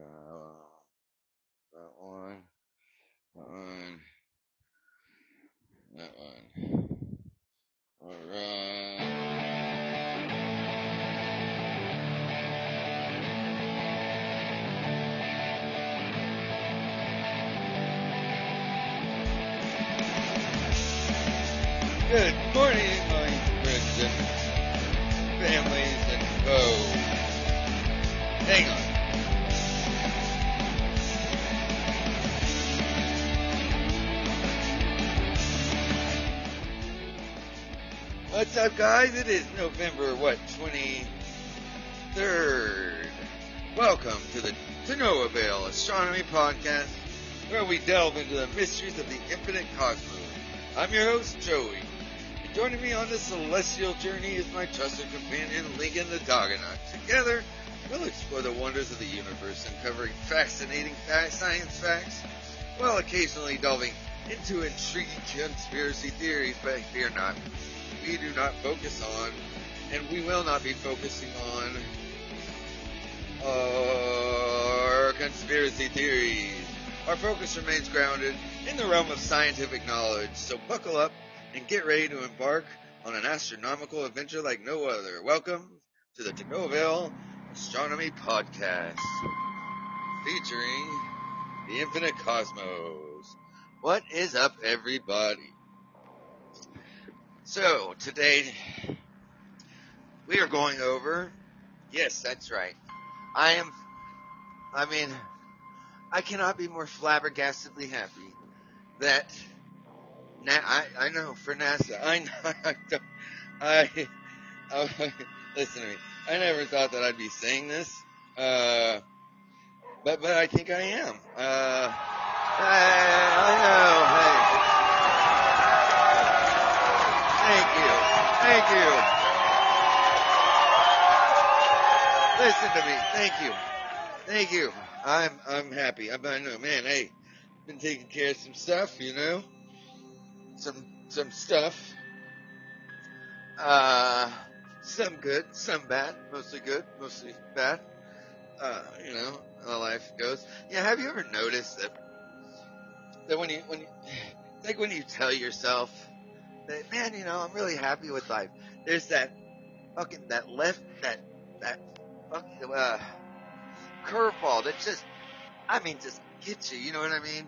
Uh, uh, that one, that one, that one. Alright. Good morning, my friends and families and foes. Hang on. What's up, guys? It is November, what, 23rd. Welcome to the To No Avail Astronomy Podcast, where we delve into the mysteries of the infinite cosmos. I'm your host, Joey. And joining me on this celestial journey is my trusted companion, Lincoln the Dogonaut. Together, we'll explore the wonders of the universe, uncovering fascinating fa- science facts, while occasionally delving into intriguing conspiracy theories, but fear not. We do not focus on, and we will not be focusing on, our conspiracy theories. Our focus remains grounded in the realm of scientific knowledge, so buckle up and get ready to embark on an astronomical adventure like no other. Welcome to the Denoville Astronomy Podcast, featuring the infinite cosmos. What is up, everybody? So, today we are going over, yes, that's right. I am, I mean, I cannot be more flabbergastedly happy that I, I know for NASA. I know. I, I, I listen to me. I never thought that I'd be saying this, uh, but but I think I am. Uh, I know. Hey, thank you, thank you. Listen to me. Thank you, thank you. I'm I'm happy. I'm, I know, man. Hey, been taking care of some stuff, you know some some stuff. Uh, some good, some bad, mostly good, mostly bad. Uh, you know, how life goes. Yeah, have you ever noticed that that when you when you, like when you tell yourself that man, you know, I'm really happy with life. There's that fucking that left that that fucking uh curveball that just I mean just gets you. You know what I mean?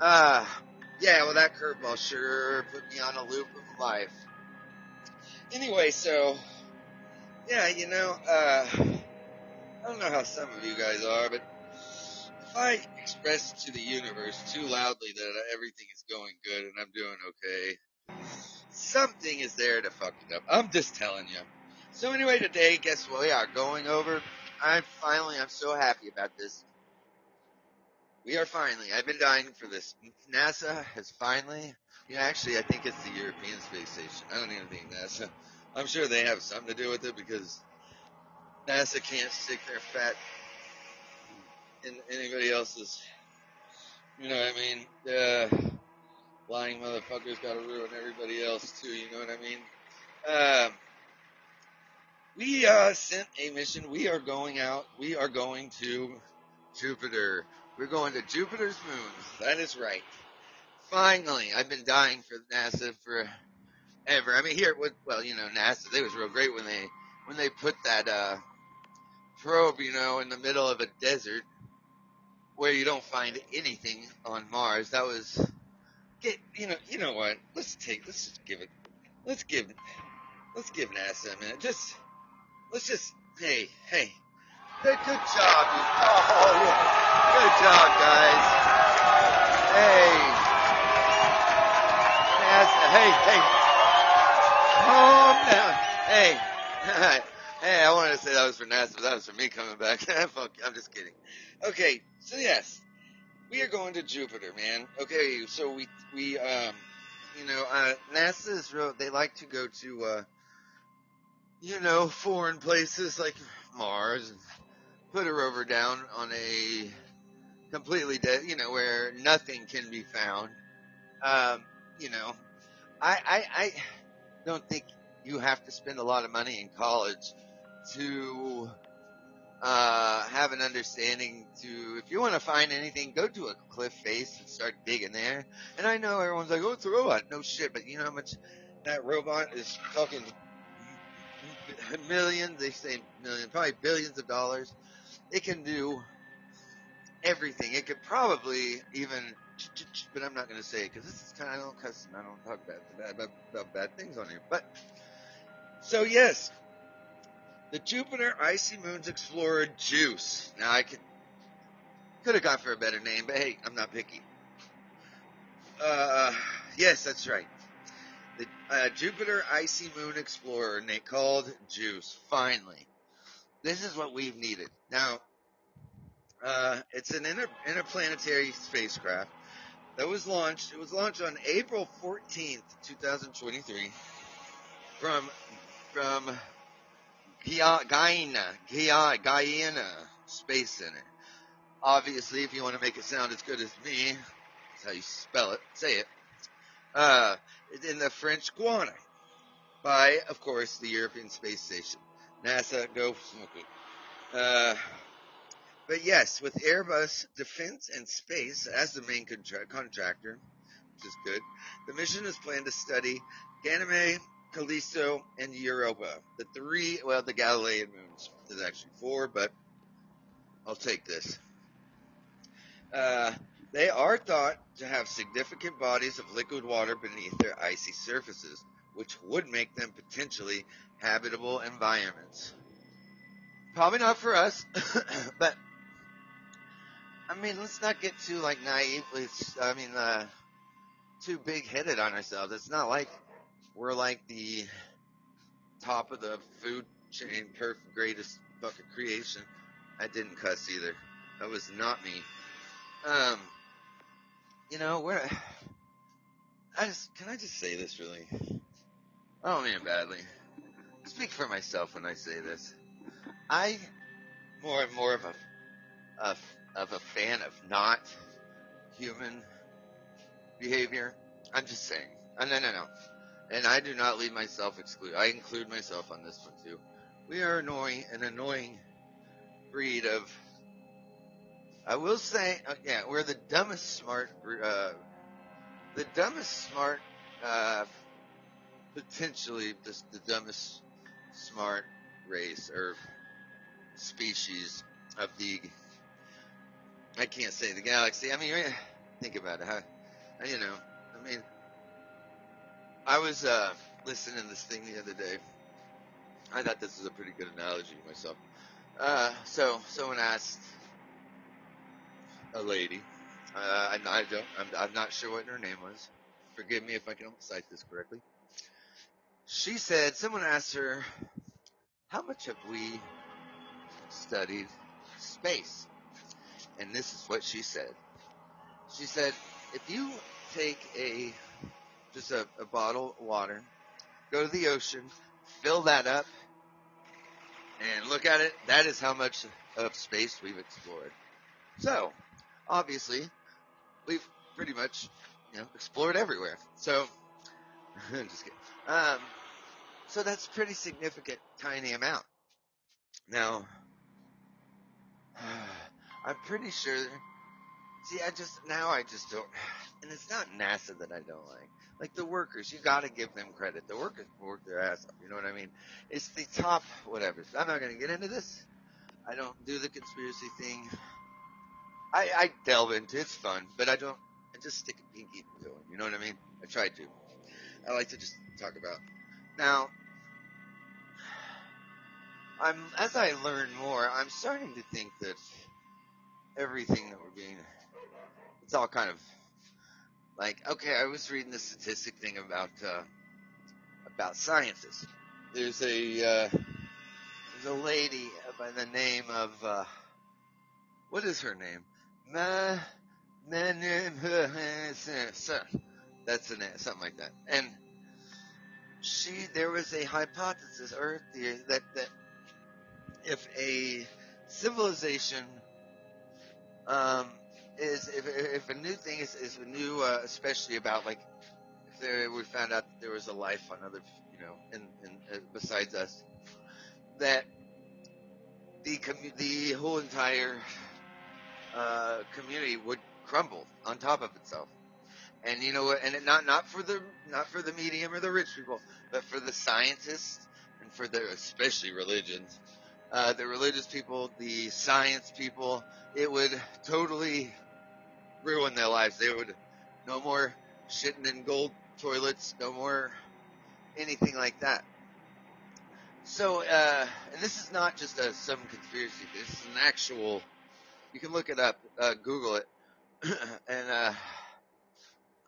Uh yeah, well, that curveball sure put me on a loop of life. Anyway, so yeah, you know, uh, I don't know how some of you guys are, but if I express to the universe too loudly that everything is going good and I'm doing okay, something is there to fuck it up. I'm just telling you. So anyway, today, guess what we are going over? I'm finally, I'm so happy about this. We are finally, I've been dying for this. NASA has finally, you know, actually, I think it's the European Space Station. I don't even think NASA. I'm sure they have something to do with it because NASA can't stick their fat in anybody else's. You know what I mean? Uh, lying motherfuckers gotta ruin everybody else too, you know what I mean? Um, we, uh, sent a mission. We are going out. We are going to Jupiter. We're going to Jupiter's moons. That is right. Finally, I've been dying for NASA forever. I mean, here, with, well, you know, NASA, they was real great when they when they put that uh, probe, you know, in the middle of a desert where you don't find anything on Mars. That was get, you know, you know what? Let's take, let's just give it, let's give, let's give NASA a minute. Just, let's just, hey, hey, good, good job. Oh, good job, guys. Hey. NASA, hey, hey. Calm down. Hey. hey, I wanted to say that was for NASA, but that was for me coming back. Fuck, I'm just kidding. Okay, so yes, we are going to Jupiter, man. Okay, so we, we, um, you know, uh, NASA is real, they like to go to, uh, you know, foreign places like Mars and put a rover down on a completely dead, you know, where nothing can be found. Um, you know, I, I, I don't think you have to spend a lot of money in college to uh, have an understanding to, if you want to find anything, go to a cliff face and start digging there. And I know everyone's like, oh, it's a robot. No shit, but you know how much that robot is fucking millions, they say millions, probably billions of dollars. It can do everything. It could probably even, but I'm not going to say it because this is kind of, I don't I don't talk bad, about, about bad things on here. But, so yes, the Jupiter Icy Moons Explorer Juice. Now I could, could have gone for a better name, but hey, I'm not picky. Uh, yes, that's right. The uh, Jupiter Icy Moon Explorer, Nate called Juice. Finally, this is what we've needed. Now, uh, it's an inter- interplanetary spacecraft that was launched. It was launched on April 14th, 2023, from from Guyana, Guyana, Space Center. Obviously, if you want to make it sound as good as me, that's how you spell it, say it. Uh, in the French Guiana, by, of course, the European Space Station. NASA, go. Uh, but yes, with Airbus Defence and Space as the main contra- contractor, which is good, the mission is planned to study Ganymede, Callisto, and Europa. The three, well, the Galilean moons. There's actually four, but I'll take this. Uh, they are thought to have significant bodies of liquid water beneath their icy surfaces, which would make them potentially habitable environments. Probably not for us, but I mean, let's not get too like naive. It's, I mean, uh, too big headed on ourselves. It's not like we're like the top of the food chain, perfect, greatest bucket creation. I didn't cuss either. That was not me. Um, you know, we're, I just, can I just say this really? I don't mean it badly. Speak for myself when I say this. I, more and more of a, a of a fan of not human behavior. I'm just saying. Oh, no, no, no. And I do not leave myself excluded. I include myself on this one too. We are annoying, an annoying breed of. I will say, uh, yeah, we're the dumbest smart, uh, the dumbest smart, uh, potentially the, the dumbest smart race or species of the I can't say the galaxy. I mean, think about it. How, you know, I mean, I was uh, listening to this thing the other day. I thought this was a pretty good analogy myself. Uh, so someone asked a lady. Uh, I, I don't. I'm, I'm not sure what her name was. Forgive me if I don't cite this correctly. She said someone asked her, "How much have we studied space?" And this is what she said. She said, if you take a, just a, a bottle of water, go to the ocean, fill that up, and look at it, that is how much of space we've explored. So, obviously, we've pretty much, you know, explored everywhere. So, just kidding. Um, so that's pretty significant, tiny amount. Now, I'm pretty sure. See, I just now I just don't, and it's not NASA that I don't like. Like the workers, you got to give them credit. The workers work their ass off. You know what I mean? It's the top whatever. I'm not going to get into this. I don't do the conspiracy thing. I, I delve into it. it's fun, but I don't. I just stick a pinky to it. You know what I mean? I try to. I like to just talk about. Now, I'm as I learn more, I'm starting to think that everything that we're being, it's all kind of like, okay, I was reading the statistic thing about, uh, about scientists. There's a, uh, there's a lady by the name of, uh, what is her name? Ma, that's an something like that. And she, there was a hypothesis, or that that if a civilization um, is if, if a new thing is, is new, uh, especially about like if there, we found out that there was a life on other, you know, uh, besides us, that the commu- the whole entire uh, community would crumble on top of itself. And you know? And not not for the not for the medium or the rich people, but for the scientists and for the especially religions, uh, the religious people, the science people. It would totally ruin their lives. They would no more shitting in gold toilets, no more anything like that. So, uh, and this is not just a some conspiracy. This is an actual. You can look it up, uh, Google it, and uh,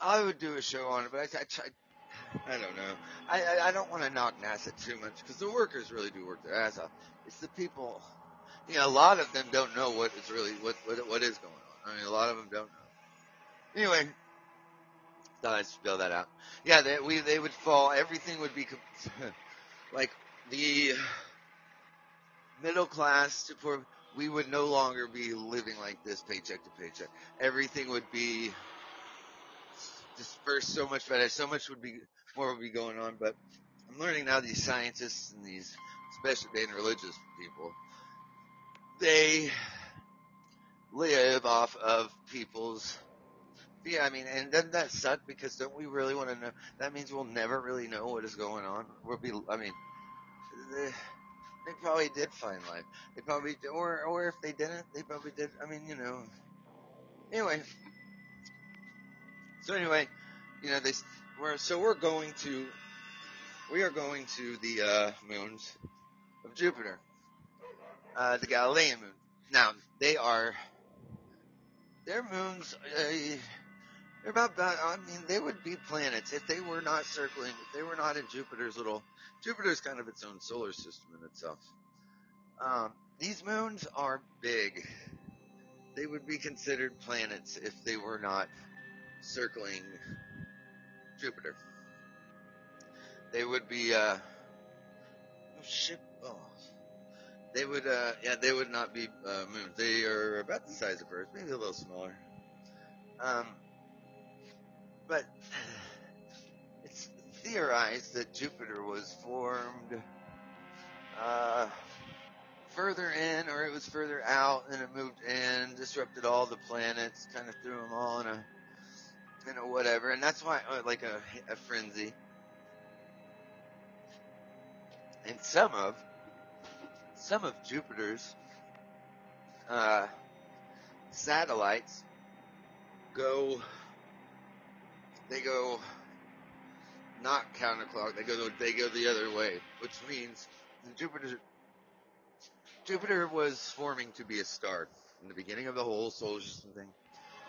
I would do a show on it. But I, I, I don't know. I, I, I don't want to knock NASA too much because the workers really do work their ass off. It's the people. You know, a lot of them don't know what is really what what what is going on. I mean, a lot of them don't know. Anyway, thought I'd spell that out. Yeah, they, we they would fall. Everything would be like the middle class to poor, we would no longer be living like this paycheck to paycheck. Everything would be dispersed so much better. So much would be, more would be going on. But I'm learning now these scientists and these, especially being religious people, they live off of people's yeah, I mean, and doesn't that suck? Because don't we really want to know? That means we'll never really know what is going on. We'll be, I mean, they, they probably did find life. They probably, or or if they didn't, they probably did. I mean, you know. Anyway, so anyway, you know, they we're so we're going to, we are going to the uh, moons of Jupiter, uh, the Galilean moon. Now they are, their moons. Uh, they're about, I mean, they would be planets if they were not circling, if they were not in Jupiter's little, Jupiter's kind of its own solar system in itself. Um, these moons are big. They would be considered planets if they were not circling Jupiter. They would be, uh, oh shit, oh. They would, uh, yeah, they would not be, uh, moons. They are about the size of Earth, maybe a little smaller. Um, but it's theorized that Jupiter was formed uh, further in, or it was further out, and it moved in, disrupted all the planets, kind of threw them all in a, in a whatever, and that's why, uh, like a, a frenzy. And some of, some of Jupiter's uh, satellites go they go not counterclock. They go they go the other way, which means Jupiter Jupiter was forming to be a star in the beginning of the whole solar system thing.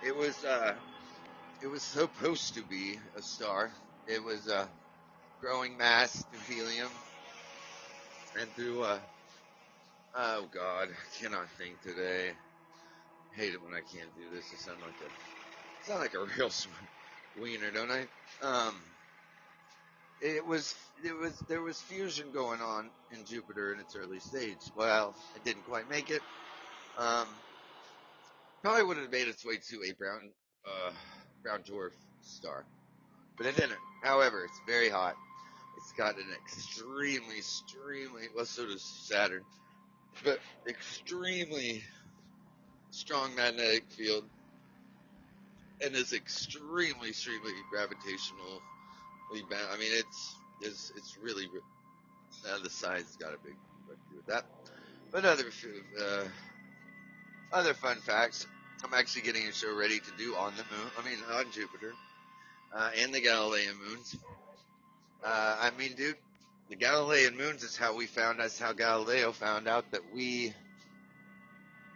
It was uh, it was supposed to be a star. It was uh, growing mass through helium and through uh, oh god, I cannot think today. I hate it when I can't do this. I sound like a sound like a real smart wiener, don't I? Um, it was it was there was fusion going on in Jupiter in its early stage. Well, it didn't quite make it. Um, probably would have made its way to a brown uh, brown dwarf star, but it didn't. However, it's very hot. It's got an extremely, extremely well, so does Saturn, but extremely strong magnetic field and is extremely, extremely gravitationally bound. I mean, it's it's it's really uh, the size got a big do with that. But other uh, other fun facts. I'm actually getting a show ready to do on the moon. I mean, on Jupiter uh, and the Galilean moons. Uh, I mean, dude, the Galilean moons is how we found. That's how Galileo found out that we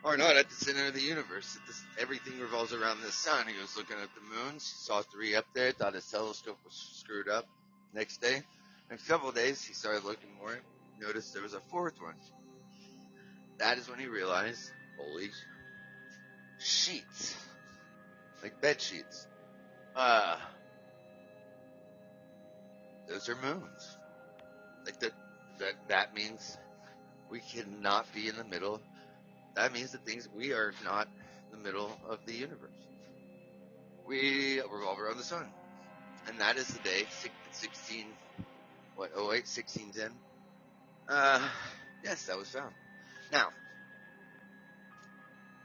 are not at the center of the universe. This, everything revolves around the sun. He was looking at the moons, saw three up there, thought his telescope was screwed up. Next day, next couple days, he started looking more, noticed there was a fourth one. That is when he realized, holy sheets, like bed sheets. Uh, those are moons. Like that, that, that means we cannot be in the middle that means that things we are not the middle of the universe. We revolve around the sun, and that is the day 16 what 08 1610. Uh, yes, that was found. Now,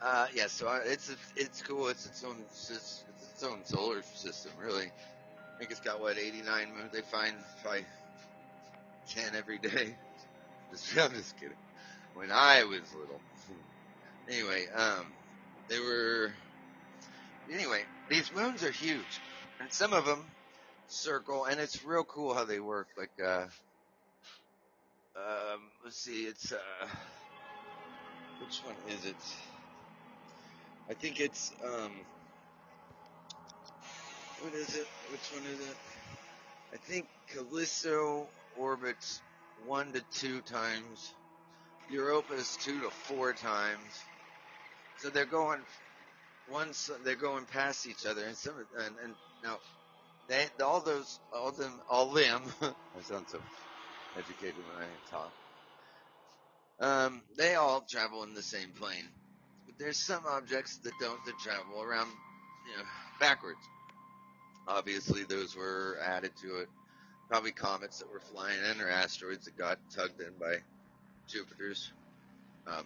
Uh, yeah, so I, it's it's cool. It's its own it's its own solar system, really. I think it's got what 89 moons. They find probably 10 every day. I'm just kidding. When I was little. Anyway, um, they were. Anyway, these moons are huge, and some of them circle, and it's real cool how they work. Like, uh, um, let's see, it's uh, which one is it? I think it's um, what is it? Which one is it? I think Callisto orbits one to two times, Europa is two to four times. So they're going once they're going past each other, and some and, and now they all those all them all them. I sound so educated when I talk. Um, they all travel in the same plane. But there's some objects that don't that travel around, you know, backwards. Obviously, those were added to it. Probably comets that were flying in or asteroids that got tugged in by Jupiter's, um,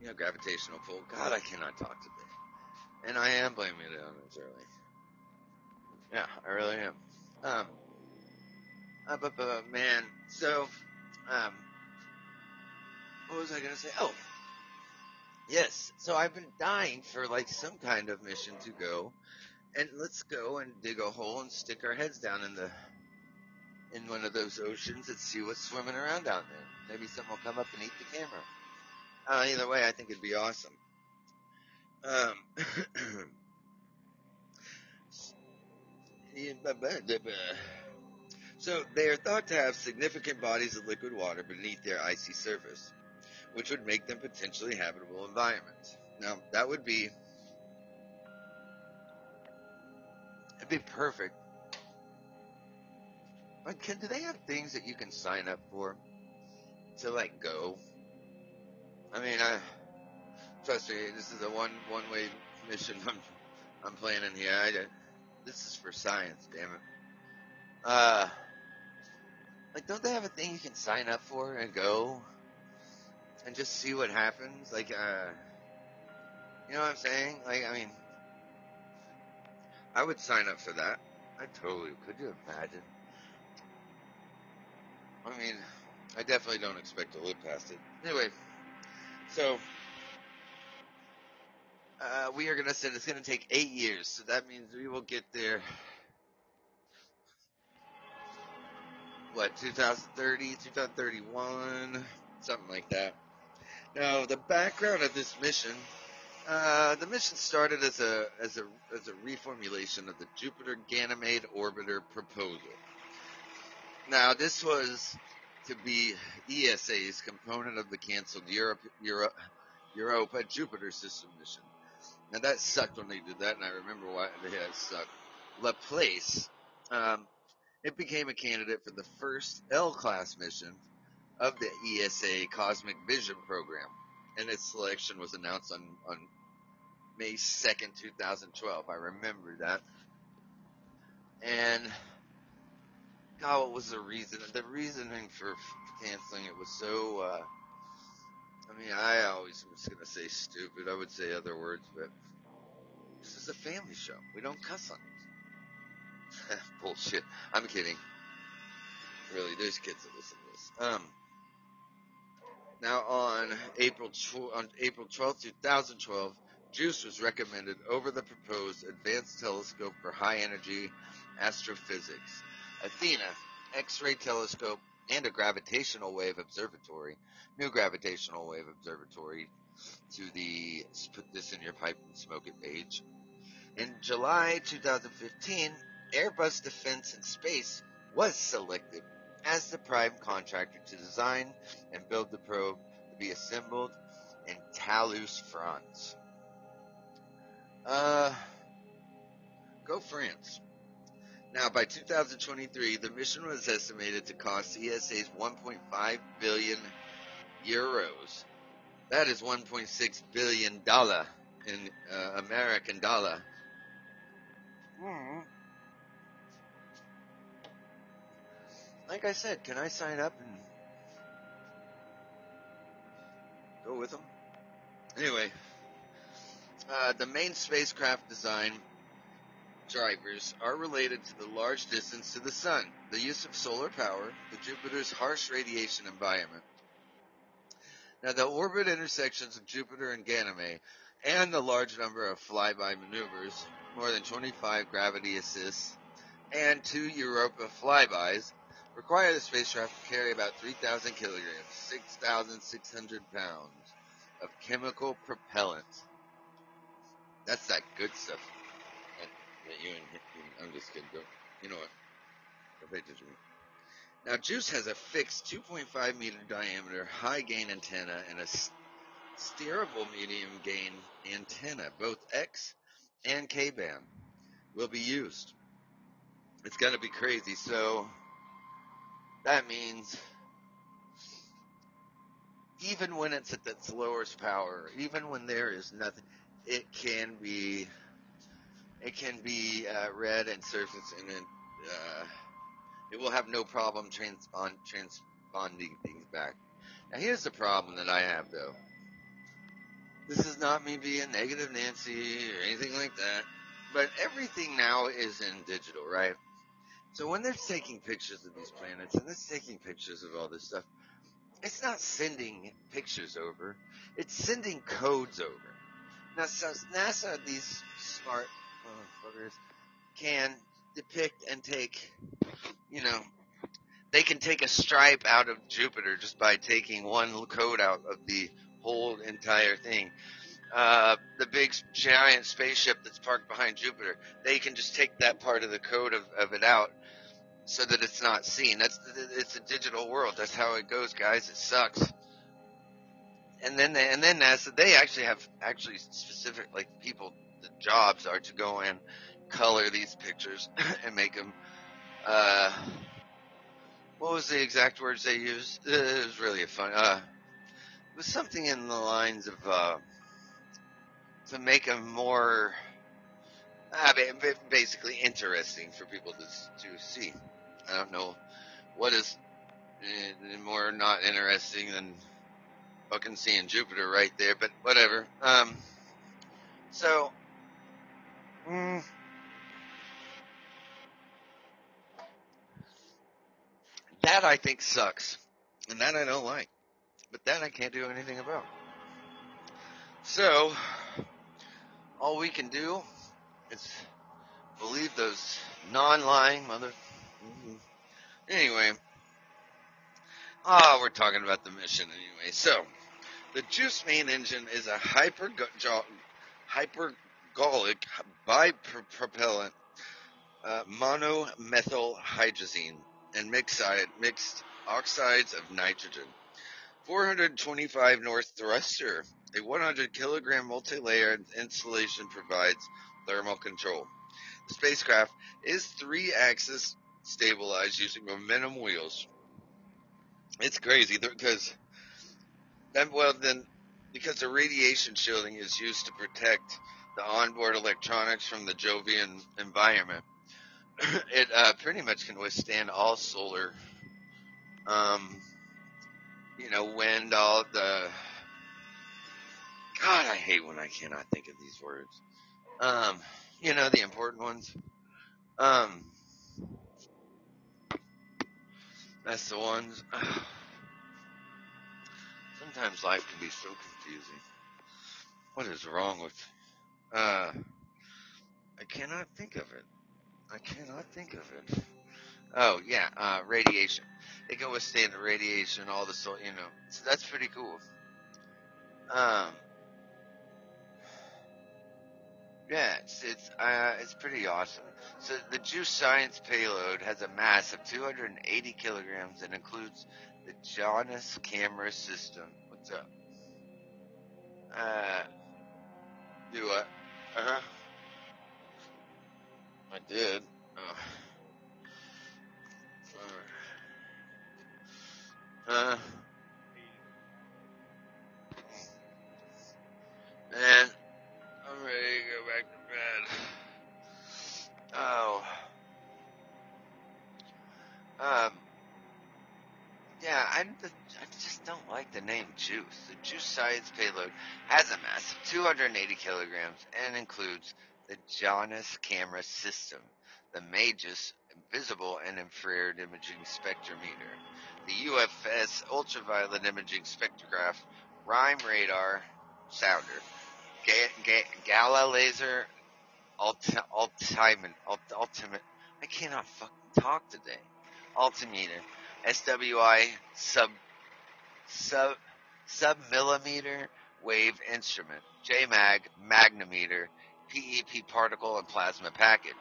you know, gravitational pull. God, I cannot talk today. And I am blaming it on this early. Yeah, I really am. Um, uh, but, but, man, so, um, what was I gonna say? Oh, yes. So I've been dying for like some kind of mission to go, and let's go and dig a hole and stick our heads down in the in one of those oceans and see what's swimming around down there. Maybe something will come up and eat the camera. Uh, either way, I think it'd be awesome. Um, so they are thought to have significant bodies of liquid water beneath their icy surface which would make them potentially habitable environments. Now, that would be it'd be perfect. Like, can, do they have things that you can sign up for to like go? I mean, I trust me. This is a one one way mission I'm I'm planning here. I, this is for science, damn it. Uh, like, don't they have a thing you can sign up for and go? and just see what happens. Like, uh, you know what I'm saying? Like, I mean, I would sign up for that. I totally. Could you imagine? I mean, I definitely don't expect to live past it. Anyway, so uh, we are gonna say it's gonna take eight years, so that means we will get there. What, 2030, 2031, something like that. Now, the background of this mission, uh, the mission started as a as a as a reformulation of the Jupiter Ganymede orbiter proposal. Now, this was to be ESA's component of the canceled Europe Europe Europa Jupiter system mission. Now that sucked when they did that, and I remember why had sucked. Laplace, um, it became a candidate for the first L-class mission of the ESA Cosmic Vision program, and its selection was announced on, on May 2nd, 2012. I remember that. And God, what was the reason? The reasoning for canceling it was so. Uh, I mean, I always was gonna say stupid. I would say other words, but this is a family show. We don't cuss on it. Bullshit. I'm kidding. Really, there's kids that listen to this. Um, now on April tw- on April 12, 2012, JUICE was recommended over the proposed Advanced Telescope for High Energy Astrophysics, Athena, X-ray telescope, and a gravitational wave observatory, new gravitational wave observatory to the put this in your pipe and smoke it page. In July 2015, Airbus Defence and Space was selected as the prime contractor to design and build the probe to be assembled in Toulouse, France. Uh, go France. Now, by 2023, the mission was estimated to cost ESA's 1.5 billion euros. That is 1.6 billion dollar in uh, American dollar. Mm. like I said, can I sign up and go with them? Anyway, uh, the main spacecraft design drivers are related to the large distance to the sun, the use of solar power, the Jupiter's harsh radiation environment. Now, the orbit intersections of Jupiter and Ganymede, and the large number of flyby maneuvers, more than 25 gravity assists, and two Europa flybys, require the spacecraft to carry about 3,000 kilograms, 6,600 pounds of chemical propellant. That's that good stuff. You and I'm just kidding. You know what? Go pay attention. Now, Juice has a fixed 2.5 meter diameter high gain antenna and a steerable medium gain antenna. Both X and K band will be used. It's going to be crazy. So that means even when it's at its lowest power, even when there is nothing, it can be it can be uh, read and surface and it uh, it will have no problem transpond, transponding things back. Now here's the problem that I have though. This is not me being negative Nancy or anything like that, but everything now is in digital, right? So when they're taking pictures of these planets and they're taking pictures of all this stuff, it's not sending pictures over. It's sending codes over. Now, so NASA, these smart motherfuckers, can depict and take, you know, they can take a stripe out of Jupiter just by taking one code out of the whole entire thing. Uh, the big giant spaceship that's parked behind Jupiter, they can just take that part of the code of, of it out so that it's not seen. That's it's a digital world. That's how it goes, guys. It sucks. And then they, and then NASA they actually have actually specific like people jobs are to go and color these pictures and make them. Uh, what was the exact words they used? It was really a fun. Uh, it was something in the lines of uh, to make them more. Uh, basically interesting for people to to see. I don't know what is eh, more not interesting than fucking seeing Jupiter right there, but whatever. Um, so, mm, that I think sucks, and that I don't like, but that I can't do anything about. So, all we can do is believe those non-lying mother Mm-hmm. Anyway, oh, we're talking about the mission anyway. So, the Juice main engine is a hyper hyper hypergolic bipropellant uh, monomethyl hydrazine and mixed, mixed oxides of nitrogen. 425 newton thruster. A 100 kilogram multi-layered insulation provides thermal control. The spacecraft is three axis stabilized using momentum wheels. It's crazy because well then because the radiation shielding is used to protect the onboard electronics from the Jovian environment. it uh, pretty much can withstand all solar, um, you know, wind, all the. God, I hate when I cannot think of these words. Um, you know, the important ones. Um, That's the ones. Sometimes life can be so confusing. What is wrong with? Uh, I cannot think of it. I cannot think of it. Oh yeah, uh, radiation. They can withstand the radiation, all the so you know. So that's pretty cool. Um, yeah, it's it's uh, it's pretty awesome. So the Juice Science payload has a mass of 280 kilograms and includes the Janus camera system. What's up? Uh, do what? Uh huh. I did. Uh, uh, man, Juice. The Juice Science payload has a mass of 280 kilograms and includes the Janus camera system, the MAJIS visible and infrared imaging spectrometer, the UVS ultraviolet imaging spectrograph, Rime radar sounder, Ga- Ga- Gala laser ulti- ultimate, ultimate, I cannot fucking talk today. Altimeter, SWI sub, sub, submillimeter wave instrument, JMAG magnometer, PEP particle and plasma package.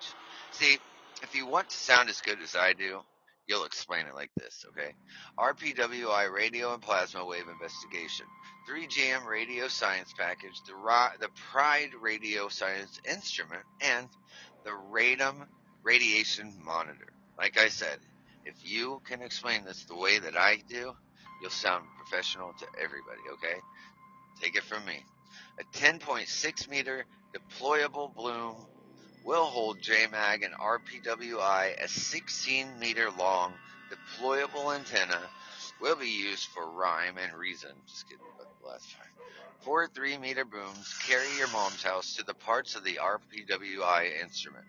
See, if you want to sound as good as I do, you'll explain it like this, okay? RPWI radio and plasma wave investigation, 3GM radio science package, the, the Pride radio science instrument, and the RADEM radiation monitor. Like I said, if you can explain this the way that I do, you'll sound professional to everybody, okay? Take it from me. A 10.6 meter deployable boom will hold JMAG and RPWI a 16 meter long deployable antenna will be used for rhyme and reason. Just kidding the last time. Four 3 meter booms carry your mom's house to the parts of the RPWI instrument.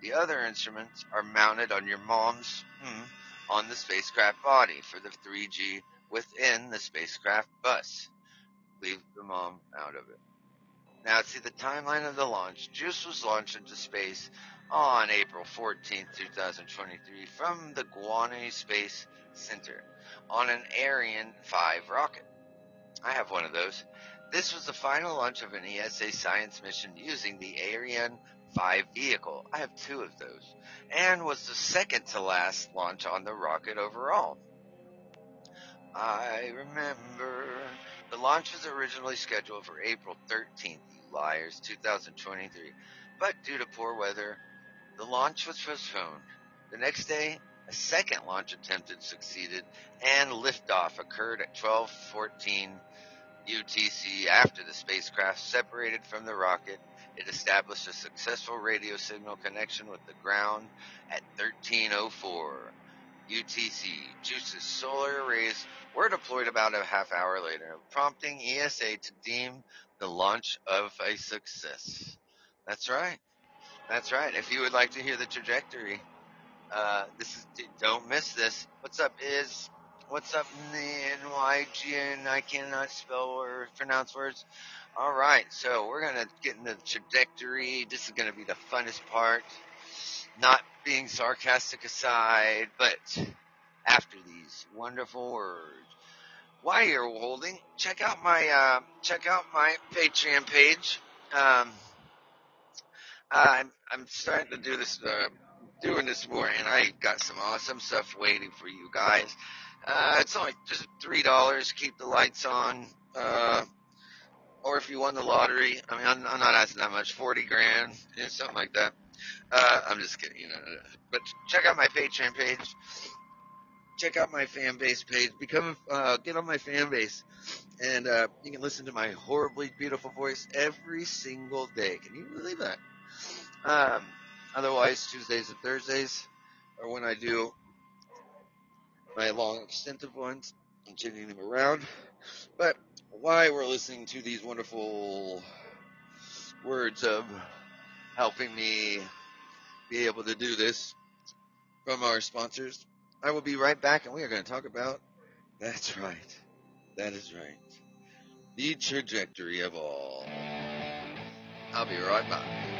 The other instruments are mounted on your mom's, hmm, on the spacecraft body for the 3G within the spacecraft bus. Leave the mom out of it. Now, see the timeline of the launch. JUICE was launched into space on April 14, 2023 from the Guanay Space Center on an Ariane 5 rocket. I have one of those. This was the final launch of an ESA science mission using the Ariane 5 vehicle. I have two of those. And was the second to last launch on the rocket overall. I remember the launch was originally scheduled for April 13th, liars, 2023, but due to poor weather, the launch was postponed. The next day, a second launch attempted succeeded, and liftoff occurred at 12:14 UTC after the spacecraft separated from the rocket. It established a successful radio signal connection with the ground at 1304 UTC. Juice's solar arrays were deployed about a half hour later, prompting ESA to deem the launch of a success. That's right. That's right. If you would like to hear the trajectory, uh, this is don't miss this. What's up is what's up NYGN I cannot spell or pronounce words. All right, so we're gonna get into the trajectory. This is gonna be the funnest part. Not being sarcastic aside, but after these wonderful words, while you're holding, check out my uh, check out my Patreon page. Um, I'm I'm starting to do this, uh, doing this more, and I got some awesome stuff waiting for you guys. Uh, it's only just three dollars. Keep the lights on. Uh, or if you won the lottery, I mean, I'm, I'm not asking that much, forty grand, you know, something like that. Uh, I'm just kidding, you know. But check out my Patreon page. Check out my fan base page. Become, uh, get on my fan base, and uh, you can listen to my horribly beautiful voice every single day. Can you believe that? Um, otherwise, Tuesdays and Thursdays are when I do my long, extensive ones. I'm changing them around. But why we're listening to these wonderful words of helping me be able to do this from our sponsors. I will be right back and we are going to talk about that's right. That is right. The trajectory of all. I'll be right back.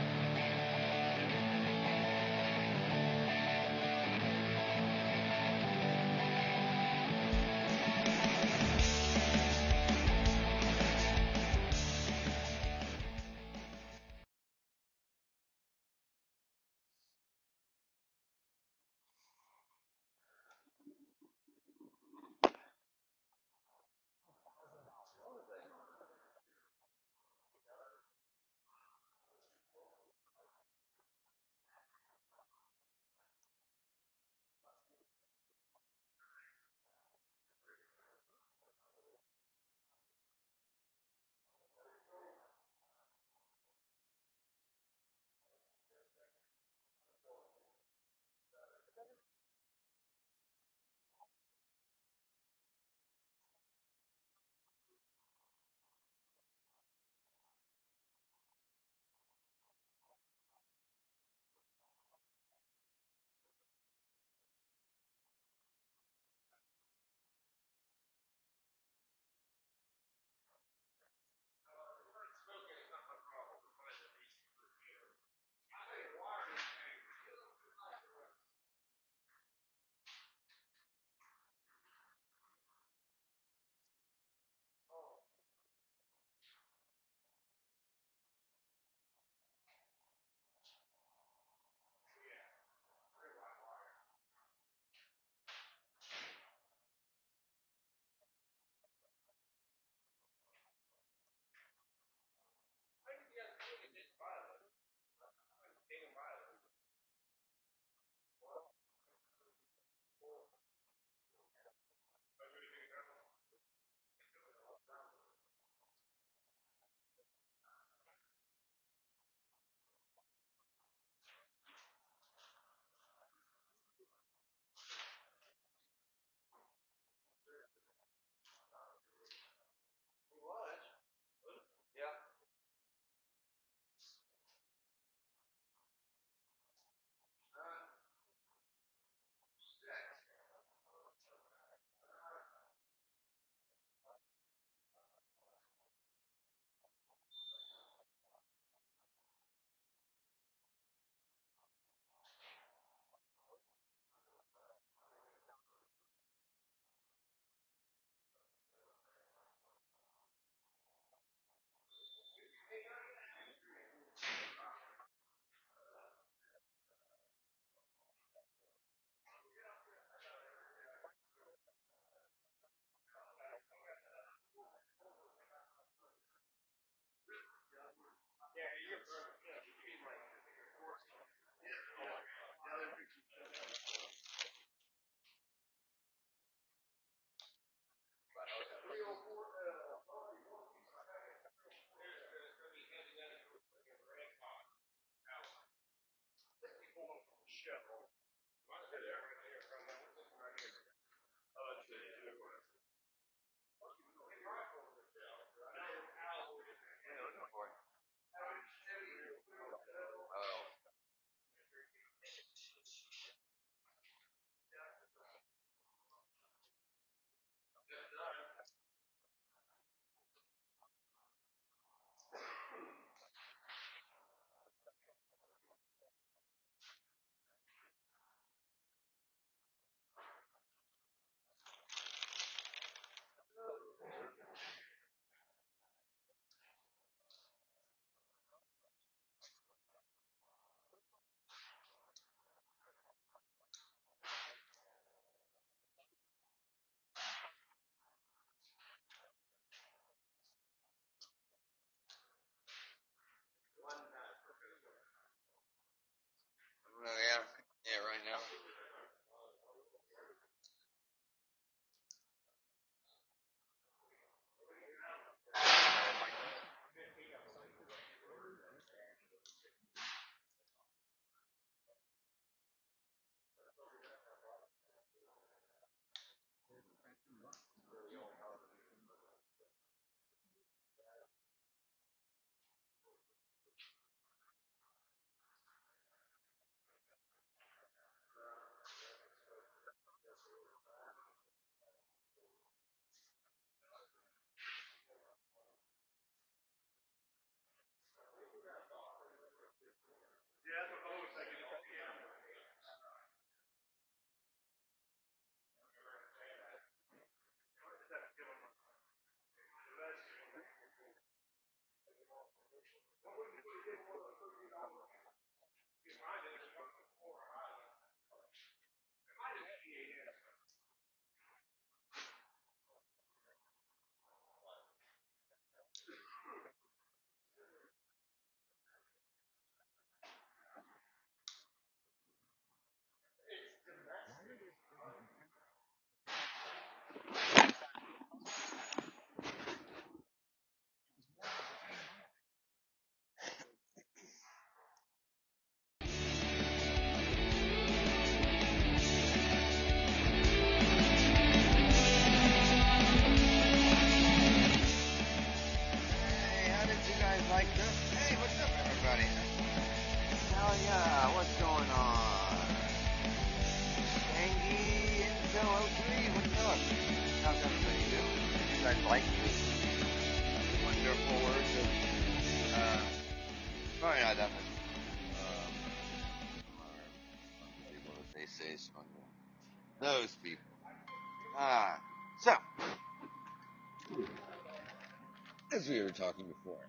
Talking before,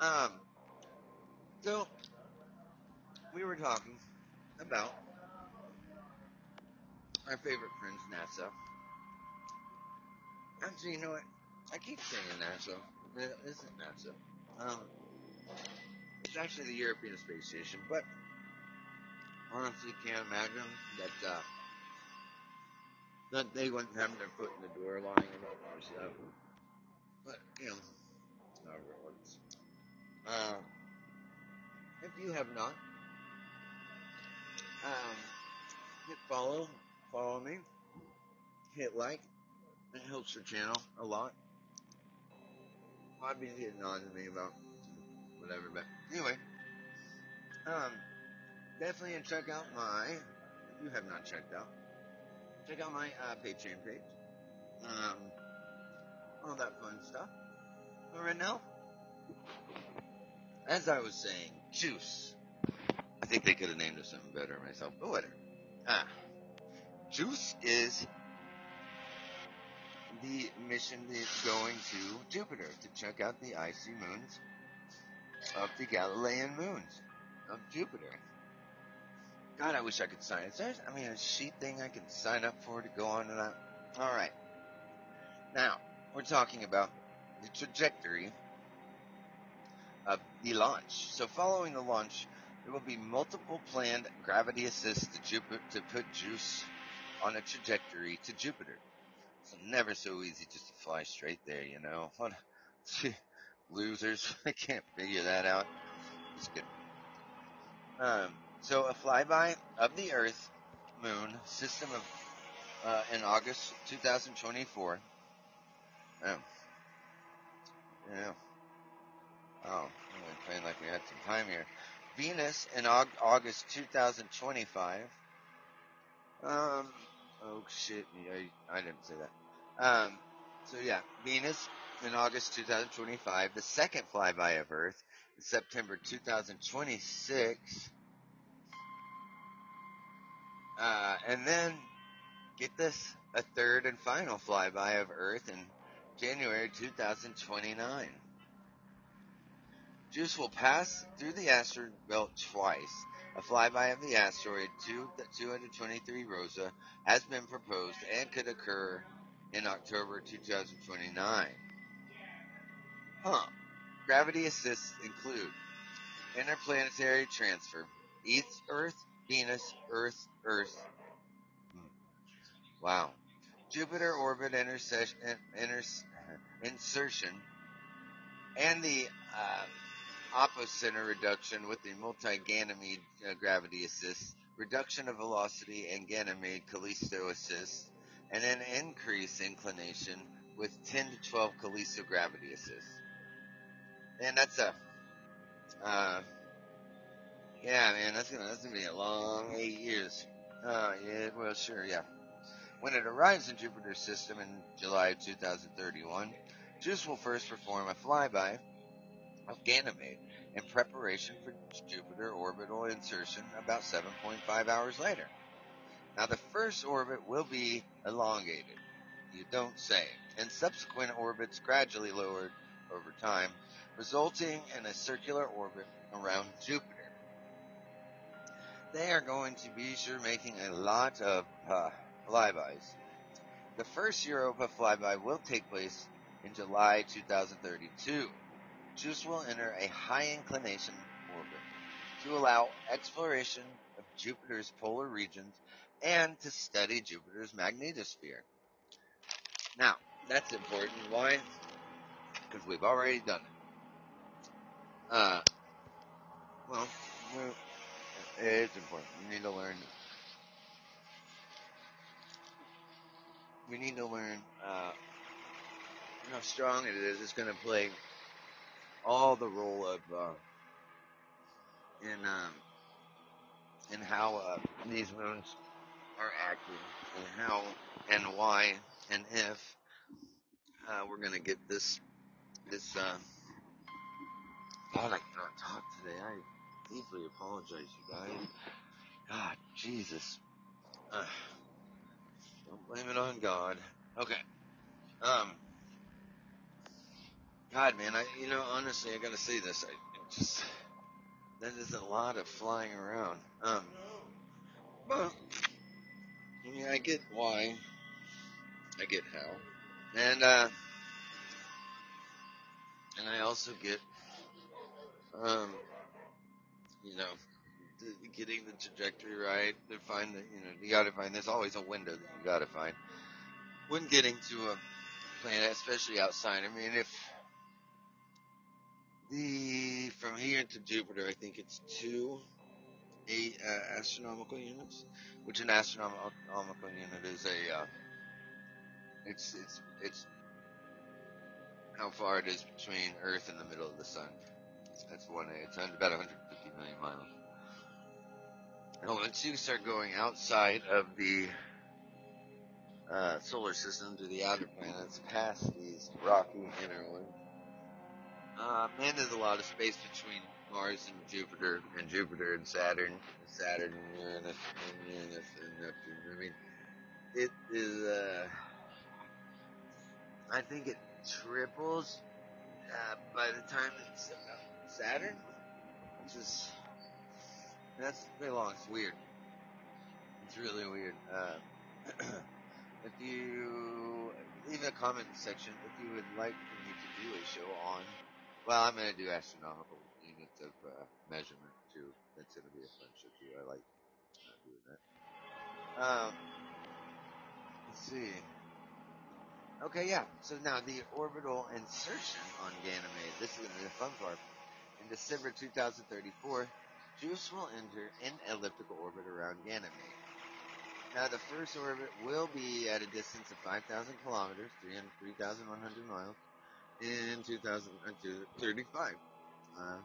um, so we were talking about our favorite friends, NASA. Actually, you know what? I keep saying NASA. It isn't NASA. Um, it's actually the European Space Station, but honestly can't imagine that, uh, that they wouldn't have their foot in the door lying enough or stuff. But, you know, it works. Um, if you have not, um, hit follow, follow me, hit like, it helps the channel a lot. I've been getting on to me about whatever, but anyway, um, definitely check out my, if you have not checked out, check out my uh, Patreon page, um, all that fun stuff. Right now, as I was saying, Juice. I think they could have named it something better myself, but whatever. Ah, Juice is the mission is going to Jupiter to check out the icy moons of the Galilean moons of Jupiter. God, I wish I could sign. Is there, I mean, a sheet thing I can sign up for to go on and on? All right. Now, we're talking about the trajectory of the launch. So following the launch, there will be multiple planned gravity assists to, Jupiter, to put JUICE on a trajectory to Jupiter. It's never so easy just to fly straight there, you know. What losers! I can't figure that out. Just kidding. Um, so a flyby of the Earth Moon system of uh, in August 2024. Oh. Yeah. Oh, playing like we had some time here. Venus in August 2025. Um, oh shit, I, I didn't say that. Um, so yeah, Venus in August 2025. The second flyby of Earth in September 2026. Uh, and then, get this, a third and final flyby of Earth in January 2029. Juice will pass through the asteroid belt twice. A flyby of the asteroid 223 Rosa has been proposed and could occur in October 2029. Huh. Gravity assists include interplanetary transfer, Earth, Earth, Venus, Earth, Earth. Hmm. Wow. Jupiter orbit insertion, and the uh, Apocenter reduction with the multi-Ganymede uh, gravity assist, reduction of velocity and Ganymede Callisto assist, and an increase inclination with 10 to 12 Callisto gravity assist. And that's a, uh, yeah, man, that's gonna that's gonna be a long eight years. Uh, yeah, well, sure, yeah. When it arrives in Jupiter's system in July 2031, JUICE will first perform a flyby of Ganymede in preparation for Jupiter orbital insertion about 7.5 hours later. Now the first orbit will be elongated, you don't say, and subsequent orbits gradually lowered over time, resulting in a circular orbit around Jupiter. They are going to be sure making a lot of uh, flybys. The first Europa flyby will take place in July 2032. JUICE will enter a high inclination orbit to allow exploration of Jupiter's polar regions and to study Jupiter's magnetosphere. Now, that's important. Why? Because we've already done it. Uh, well, it's important. We need to learn. We need to learn uh, how strong it is. It's going to play all the role of uh, in um, in how uh, these wounds are acting and how and why and if uh, we're gonna get this this. Uh, God, I cannot talk today. I deeply apologize, you guys. God, Jesus. Uh, don't blame it on God. Okay. Um. God, man, I you know honestly, I gotta say this. I just that is a lot of flying around. Um. But I mean, I get why. I get how. And uh. And I also get um. You know, the, getting the trajectory right. To find the you know you gotta find. There's always a window that you gotta find when getting to a planet, especially outside. I mean, if the from here to Jupiter, I think it's two eight uh, astronomical units, which an astronomical unit is a uh, it's it's it's how far it is between Earth and the middle of the Sun. That's one A. It's about 150 million miles. And once you start going outside of the uh, solar system to the outer planets, past these rocky inner ones, uh, man, there's a lot of space between Mars and Jupiter, and Jupiter and Saturn, and Saturn and Uranus, and Uranus and Neptune. I mean, it is. Uh, I think it triples uh, by the time it's uh, Saturn, which is that's very long. It's weird. It's really weird. Uh, if you leave a comment section if you would like for me to do a show on, well, I'm going to do astronomical units of uh, measurement too. That's going to be a fun show too. I like uh, doing that. Um, let's see. Okay, yeah. So now the orbital insertion on Ganymede. This is going to be the fun part. In December 2034, JUICE will enter an elliptical orbit around Ganymede. Now the first orbit will be at a distance of 5,000 kilometers, 3,100 miles, in 2035. Um,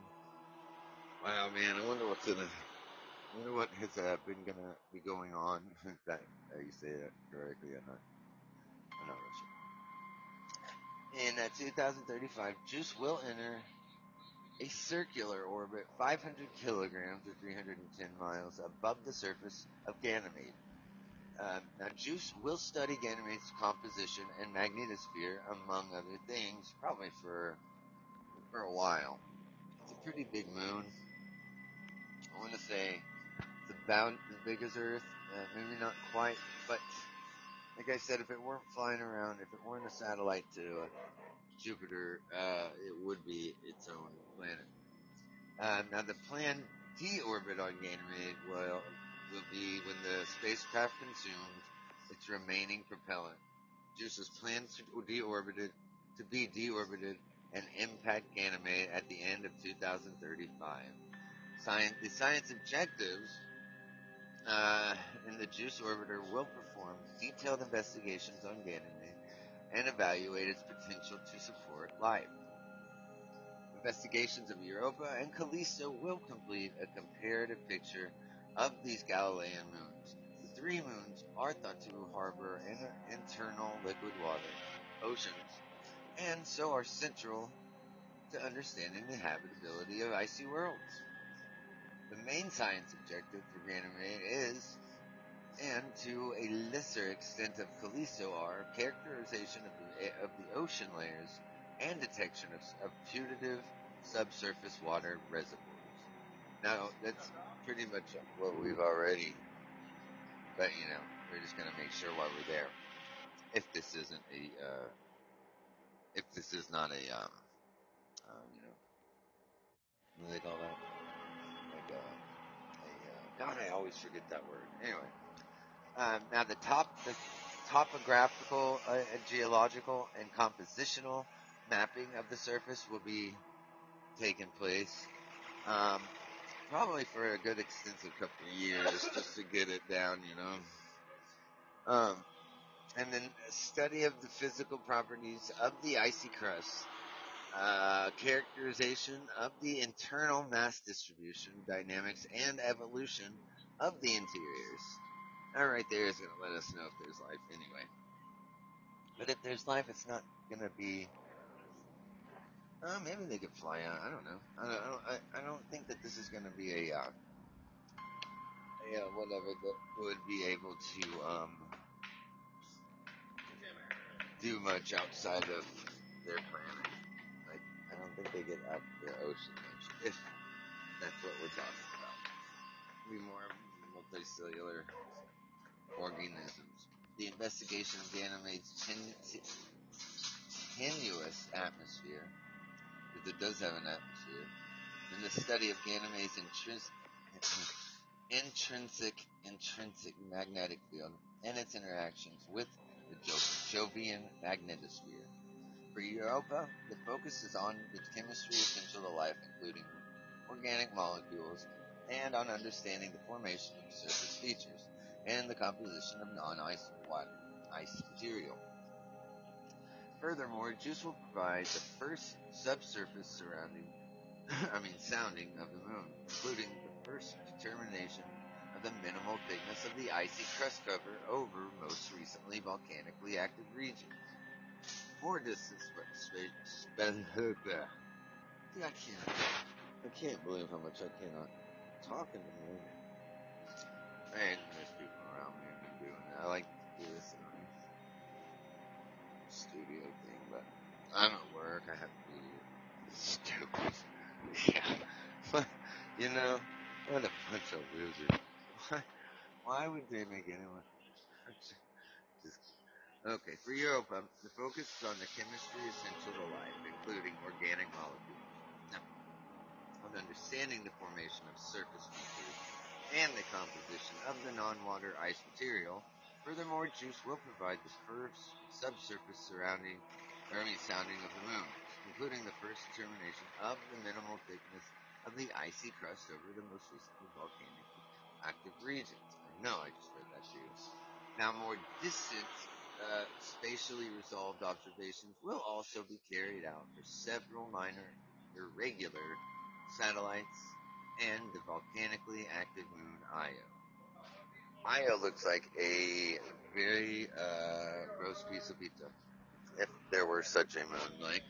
wow, man, I wonder what's in it. I wonder what has uh, been gonna be going on. that uh, you say that correctly, I'm not. I'm not. In uh, 2035, JUICE will enter a circular orbit 500 kilograms or 310 miles above the surface of Ganymede. Um, now, JUICE will study Ganymede's composition and magnetosphere, among other things, probably for for a while. It's a pretty big moon. I want to say it's about as big as Earth, uh, maybe not quite, but like I said, if it weren't flying around, if it weren't a satellite to uh, Jupiter, uh, it would be its own planet. Um, now, the planned deorbit on Ganymede will will be when the spacecraft consumes its remaining propellant. JUICE is to deorbited to be deorbited and impact Ganymede at the end of 2035. Science, the science objectives uh, in the JUICE orbiter will perform detailed investigations on Ganymede and evaluate its potential to support life. Investigations of Europa and Callisto will complete a comparative picture of these Galilean moons. The three moons are thought to harbor inter- internal liquid water, oceans, and so are central to understanding the habitability of icy worlds. The main science objective for Ganymede is, and to a lesser extent of Callisto are, characterization of the, of the ocean layers and detection of, of putative subsurface water reservoirs. Now, that's pretty much what we've already, but you know, we're just gonna make sure while we're there, if this isn't a, uh, if this is not a, um, uh, you know, what do they call that? Like a, a uh, God, I always forget that word. Anyway, um, now the top, the topographical, uh, geological, and compositional mapping of the surface will be taking place. Um, probably for a good extensive couple of years just to get it down, you know. Um, and then study of the physical properties of the icy crust uh, characterization of the internal mass distribution, dynamics, and evolution of the interiors. That right there is going to let us know if there's life anyway. But if there's life, it's not going to be. Uh, maybe they could fly out. I don't know. I don't. I don't, I, don't think that this is going to be a. Uh, a uh, whatever that would be able to um, do much outside of their planet. Like, I don't think they get out to the ocean much, if that's what we're talking about. Be more multicellular organisms. The investigation of Ganymede's tenuous atmosphere, it does have an atmosphere, and the study of Ganymede's intrinsic intrinsic magnetic field and its interactions with the Jovian magnetosphere. For Europa, the focus is on the chemistry essential to life, including organic molecules, and on understanding the formation of surface features and the composition of non-ice water, ice material. Furthermore, JUICE will provide the first subsurface surrounding, I mean sounding of the moon, including the first determination of the minimal thickness of the icy crust cover over most recently volcanically active regions. More distance but space. I can't. I can't believe how much I cannot talk in the morning. And there's people around me. I like I'm at work. I have to be stupid. Yeah. you know, what a bunch of losers. Why, why would they make anyone? Just, okay, for Europa, the focus is on the chemistry essential to life, including organic molecules. Now, on understanding the formation of surface features and the composition of the non-water ice material. Furthermore, JUICE will provide the first subsurface surrounding, sounding of the moon, including the first determination of the minimal thickness of the icy crust over the most recently volcanic active regions. I know I just read that to. Now, more distant, uh, spatially resolved observations will also be carried out for several minor irregular satellites and the volcanically active moon Io. Io looks like a very uh, gross piece of pizza, if there were such a moon. Like,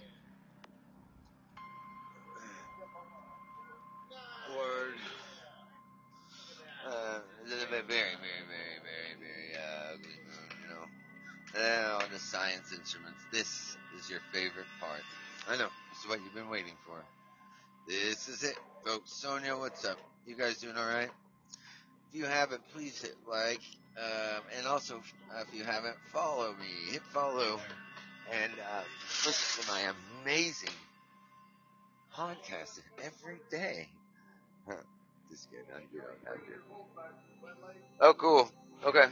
or uh, very, very, very, very, very ugly moon. You know. Now, the science instruments. This is your favorite part. I know. This is what you've been waiting for. This is it, folks. Sonia, what's up? You guys doing all right? If you haven't, please hit like, um, and also uh, if you haven't, follow me. Hit follow, and uh, listen to my amazing podcast every day. Just kidding. I'm good. I'm good. Oh, cool. Okay.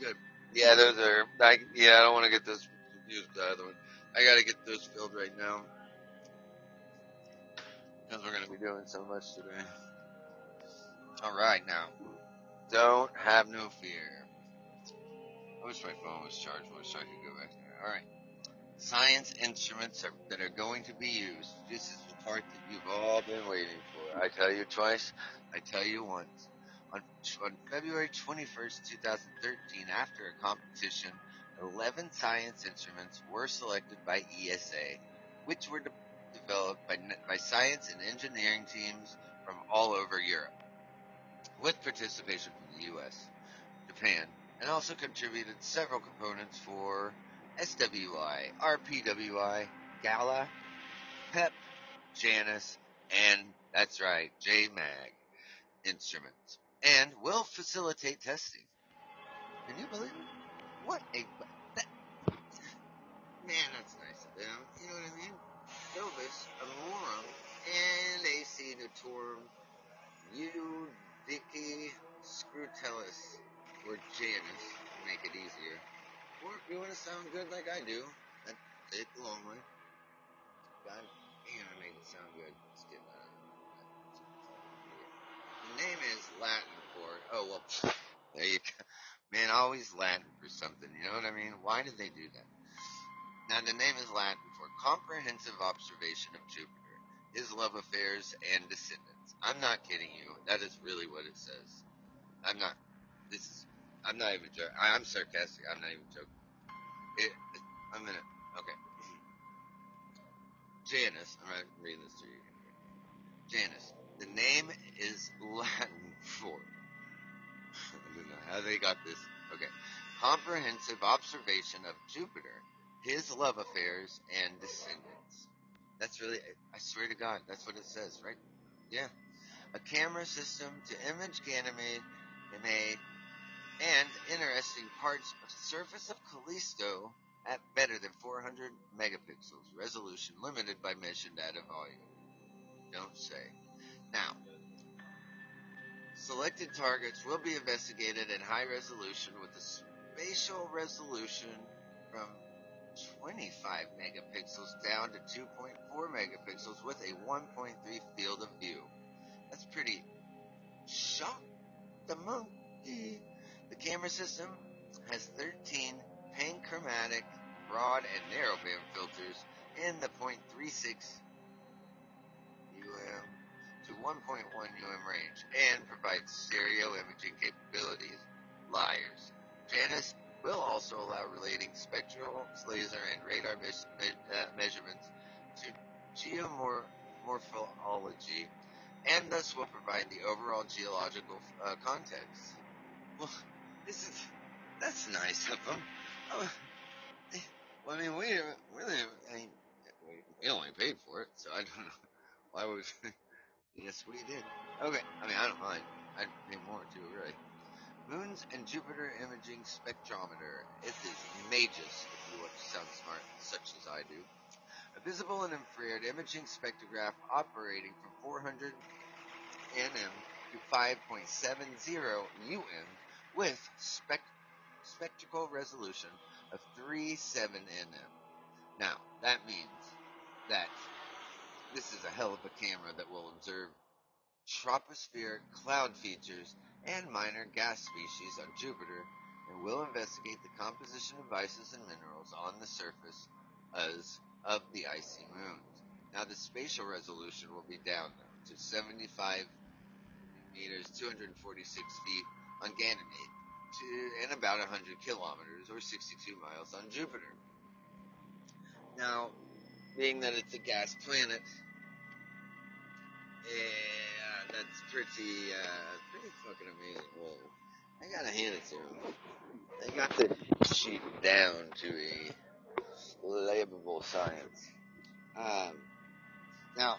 Good. Yeah, those are. I, yeah, I don't want to get those confused with the other one. I got to get those filled right now because we're going to be doing so much today. All right, now, don't have no fear. I wish my phone was charged more so I could go back there. All right, science instruments are, that are going to be used. This is the part that you've all been waiting for. I tell you twice, I tell you once. On, on February 21st, 2013, after a competition, 11 science instruments were selected by ESA, which were de- developed by, by science and engineering teams from all over Europe, with participation from the US, Japan, and also contributed several components for SWI, RPWI, Gala, PEP, Janus, and that's right, JMAG instruments, and will facilitate testing. Can you believe it? What a that, man, that's nice of them. You know what I mean? Novus, Amorum, and AC Notorum, Eudici, Scrutellus, or Janus, make it easier. Or if you want to sound good like I do, that take the long way. God damn, I make it sound good. Let's get that. The name is Latin for, oh well, there you go. Man, always Latin for something, you know what I mean? Why did they do that? Now the name is Latin for comprehensive observation of Jupiter, his love affairs, and descendants. I'm not kidding you. That is really what it says. I'm not. This is. I'm not even joking. I'm sarcastic. I'm not even joking. It, it, I'm gonna. Okay. Janus. I'm not reading this to you. Janus. The name is Latin for. I don't know how they got this. Okay. Comprehensive observation of Jupiter, his love affairs, and descendants. That's really, I swear to God, that's what it says, right? Yeah. A camera system to image Ganymede, Ganymede and interesting parts of surface of Callisto at better than 400 megapixels resolution limited by mission data volume. Don't say. Now, selected targets will be investigated in high resolution with a spatial resolution from 25 megapixels down to 2.4 megapixels with a 1.3 field of view. That's pretty shock the monkey. The camera system has 13 panchromatic broad and narrow band filters in the 0.36 UM to 1.1 UM range and provides stereo imaging capabilities. Liars. Janus will also allow relating spectral, laser, and radar mes- me- uh, measurements to geomorphology and thus will provide the overall geological uh, context. This is that's nice of them. Oh, well, I mean, we really, I mean, we only paid for it, so I don't know why would. yes, we did. Okay, I mean, I don't mind. I'd pay more too, really. Moons and Jupiter Imaging Spectrometer. It is MAJIS, if you want to sound smart, such as I do. A visible and infrared imaging spectrograph operating from 400 nm to 5.70 um with spec- spectral resolution of 37 nm. Now, that means that this is a hell of a camera that will observe tropospheric cloud features and minor gas species on Jupiter and will investigate the composition of ices and minerals on the surface as of the icy moons. Now the spatial resolution will be down to 75 meters, 246 feet on Ganymede, to, and about 100 kilometers or 62 miles on Jupiter. Now, being that it's a gas planet, yeah, that's pretty, uh, pretty fucking amazing. Whoa. I gotta hand it to them. They got the sheet down to a labelable science. Um, now,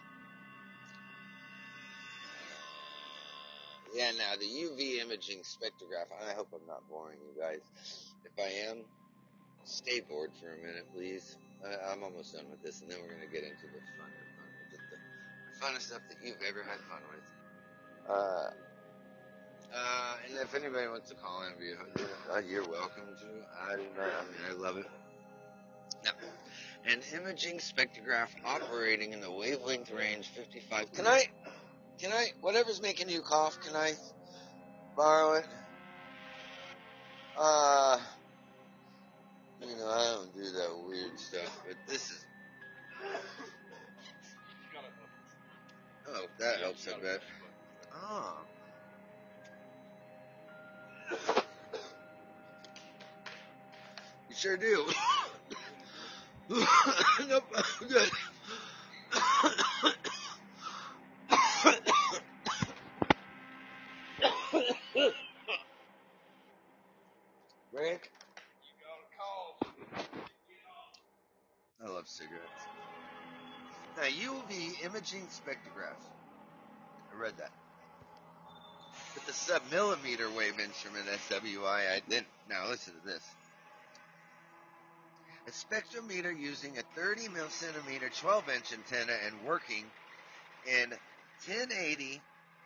yeah, now the UV imaging spectrograph. I hope I'm not boring you guys. If I am, stay bored for a minute, please. Uh, I'm almost done with this, and then we're gonna get into the fun, fun, the, the stuff that you've ever had fun with. Uh, uh, and if anybody wants to call in, be, uh, you're welcome to. I do not. I mean, I love it. Now, an imaging spectrograph operating in the wavelength range 55. Can I? Can I? Whatever's making you cough, can I borrow it? Uh, you know, I don't do that weird stuff, but this is. Oh, that helps a bit. Oh. You sure do. nope, good. Rick? I love cigarettes. Now, UV imaging spectrograph. I read that. With the sub-millimeter wave instrument SWI, I didn't. Now, listen to this. A spectrometer using a 30 centimeter 12 inch antenna and working in 1080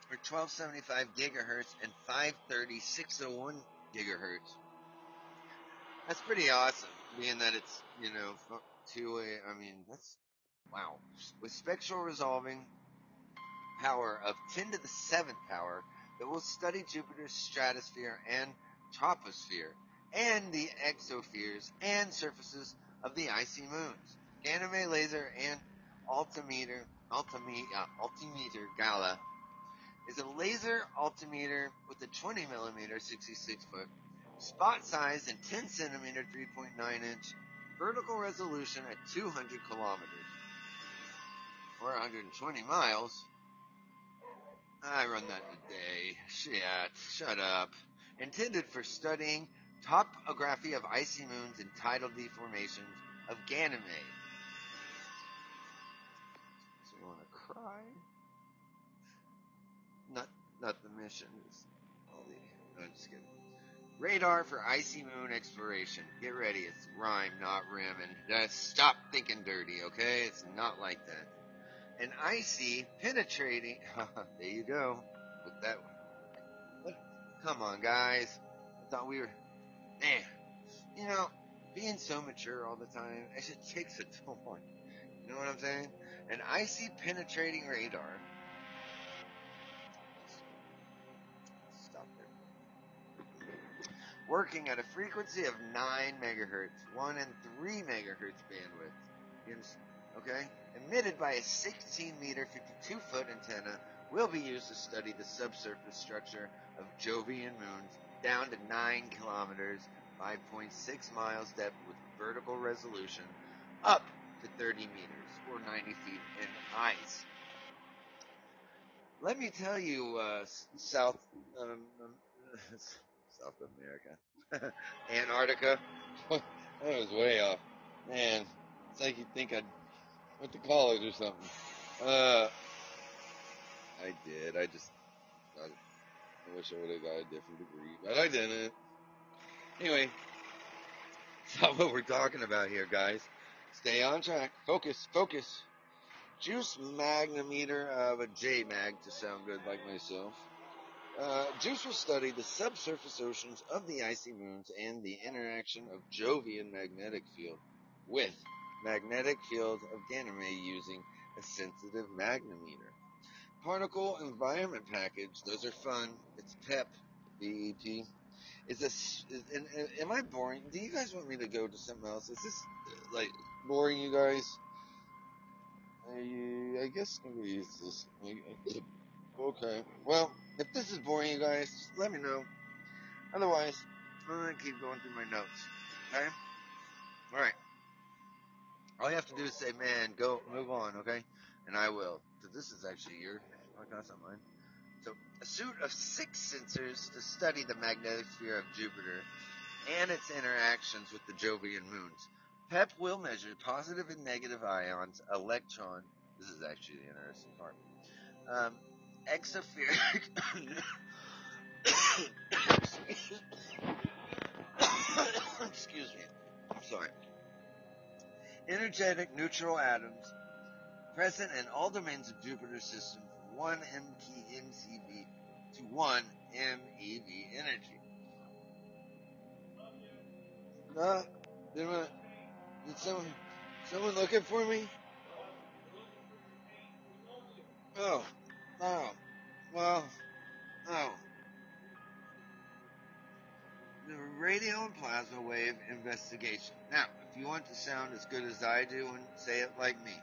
or 1275 gigahertz and 530 601 gigahertz. That's pretty awesome, being that it's, you know, two way. I mean, that's, wow. With spectral resolving power of 10 to the 7th power that will study Jupiter's stratosphere and troposphere and the exospheres and surfaces of the icy moons. Ganymede Laser and Altimeter, altimeter, uh, altimeter Gala is a laser altimeter with a 20 millimeter 66 foot spot size and 10 centimeter 3.9 inch vertical resolution at 200 kilometers or 120 miles. I run that in a day. Shit, shut up. Intended for studying topography of icy moons and tidal deformations of Ganymede. So you want to cry? Not, not the mission. It's all the. No, I'm just kidding. Radar for icy moon exploration. Get ready. It's rhyme, not rim, and just stop thinking dirty, okay? It's not like that. An icy, penetrating. there you go. With that. What? Come on, guys. I thought we were. Man, you know, being so mature all the time, it just takes a toll You know what I'm saying? An icy, penetrating radar Stop working at a frequency of 9 megahertz, 1 and 3 megahertz bandwidth. Okay? Emitted by a 16 meter, 52 foot antenna will be used to study the subsurface structure of Jovian moons down to 9 kilometers, 5.6 miles depth with vertical resolution, up to 30 meters or 90 feet in ice. Let me tell you, uh, South um, um, South America. Antarctica. that was way off. Man, it's like you'd think I'd went to college or something. Uh, I did. I just, I, wish I would have got a different degree, but I didn't. Anyway, that's not what we're talking about here, guys. Stay on track. Focus, focus. Juice magnometer of a J mag to sound good like myself. Uh, Juice will study the subsurface oceans of the icy moons and the interaction of Jovian magnetic field with magnetic field of Ganymede using a sensitive magnometer. Particle environment package, those are fun. It's PEP, BEP. Is this, is, and, and, am I boring? Do you guys want me to go to something else? Is this, like, boring you guys? I, I guess I'm gonna use this. Okay. Well, if this is boring, you guys, just let me know. Otherwise, I'm gonna keep going through my notes. Okay? Alright. All you have to do is say, man, go, move on, okay? And I will. So this is actually your podcast, not mine. So, a suit of six sensors to study the magnetic sphere of Jupiter and its interactions with the Jovian moons. PEP will measure positive and negative ions, electron, this is actually the interesting part, um. Excuse me. I'm sorry. Energetic neutral atoms present in all domains of Jupiter's system from 1 MTMCV to 1 MeV energy. Uh, did, did someone, someone looking for me? Oh, Oh, well, oh. The radio and plasma wave investigation. Now, you want to sound as good as I do and say it like me,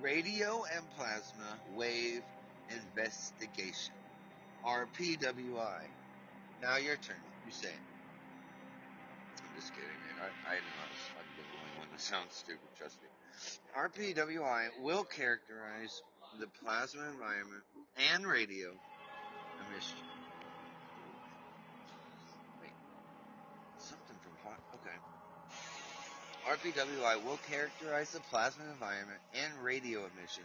radio and plasma wave investigation. RPWI. Now your turn. You say it. I'm just kidding, man. I, I know I'm the only one that sounds stupid, trust me. RPWI will characterize the plasma environment and radio emission. Wait, something from hot. Okay. RPWI will characterize the plasma environment and radio emission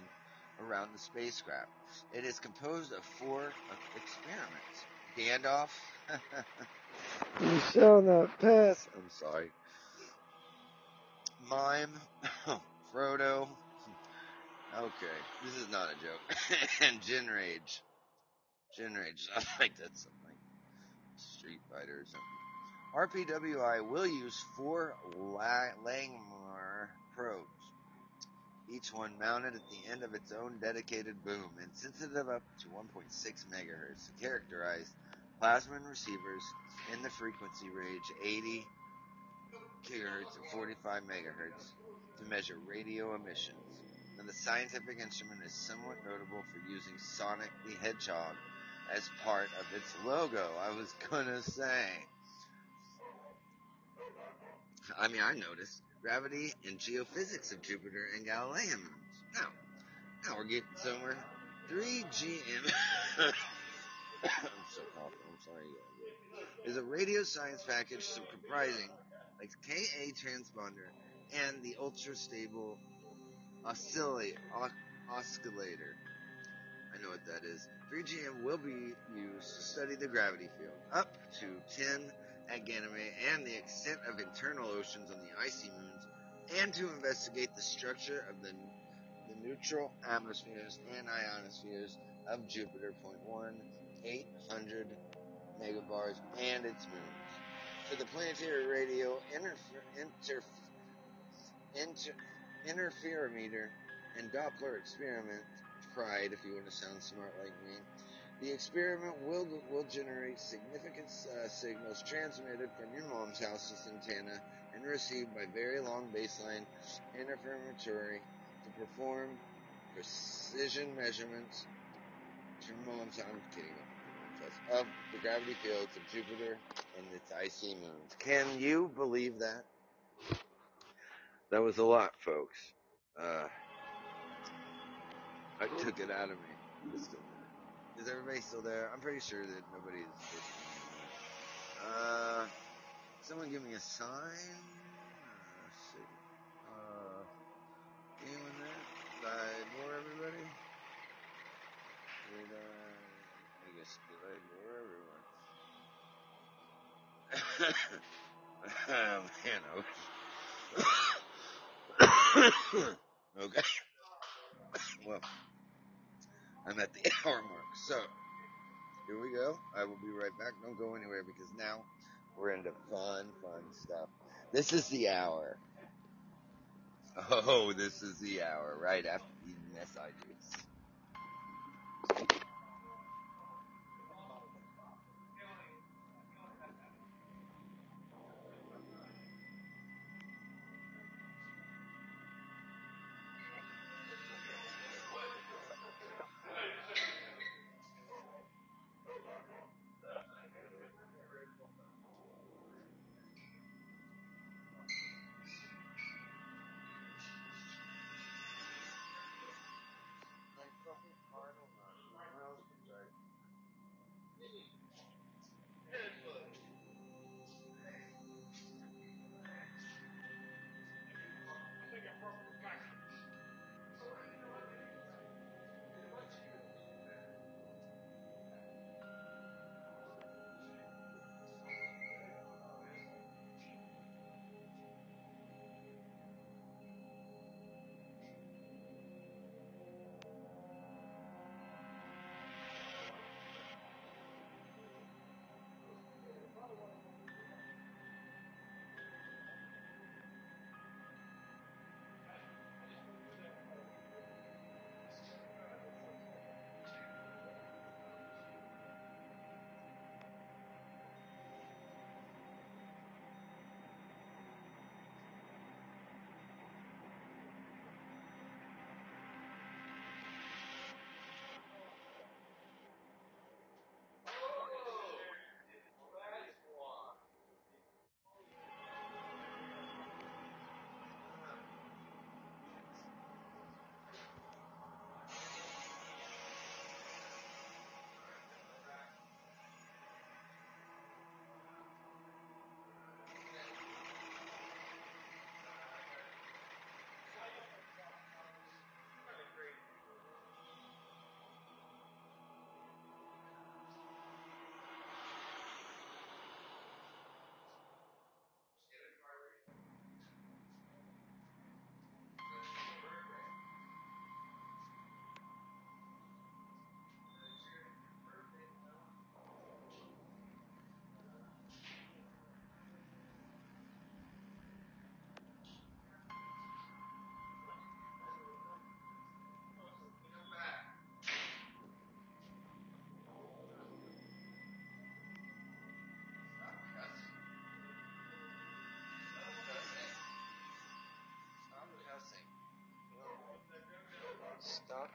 around the spacecraft. It is composed of four experiments. Gandalf. you shall not pass. I'm sorry. Mime. Frodo. Okay, this is not a joke. and JENRAGE. Gin Rage. I like that something Street Fighter or something. RPWI will use four Langmuir probes, each one mounted at the end of its own dedicated boom and sensitive up to 1.6 megahertz to characterize plasma receivers in the frequency range 80 gigahertz and 45 megahertz to measure radio emissions. And the scientific instrument is somewhat notable for using Sonic the Hedgehog as part of its logo. I was gonna say. I mean, I noticed gravity and geophysics of Jupiter and Galilean moons. Now, now we're getting somewhere. 3GM. I'm so coughing. I'm sorry. Is a radio science package comprising like Ka transponder and the ultra stable oscillator. I know what that is. 3GM will be used to study the gravity field up to 10 at Ganymede and the extent of internal oceans on the icy moons, and to investigate the structure of the, the neutral atmospheres and ionospheres of Jupiter. Point one, 800 megabars and its moons. For the planetary radio interfer, inter, inter, interferometer and Doppler experiment, pride if you want to sound smart like me, the experiment will will generate significant uh, signals transmitted from your mom's house's antenna and received by very long baseline interferometry to perform precision measurements to mom's house. I'm kidding. Of the gravity fields of Jupiter and its icy moons. Can you believe that? That was a lot, folks. Uh, I took it out of me. Is everybody still there? I'm pretty sure that nobody is Uh, someone give me a sign. Uh, uh, anyone there? Did ignore everybody? Did I? I guess I everyone? oh man, okay. well. I'm at the hour mark. So, here we go. I will be right back. Don't go anywhere because now we're into fun, fun stuff. This is the hour. Oh, this is the hour right after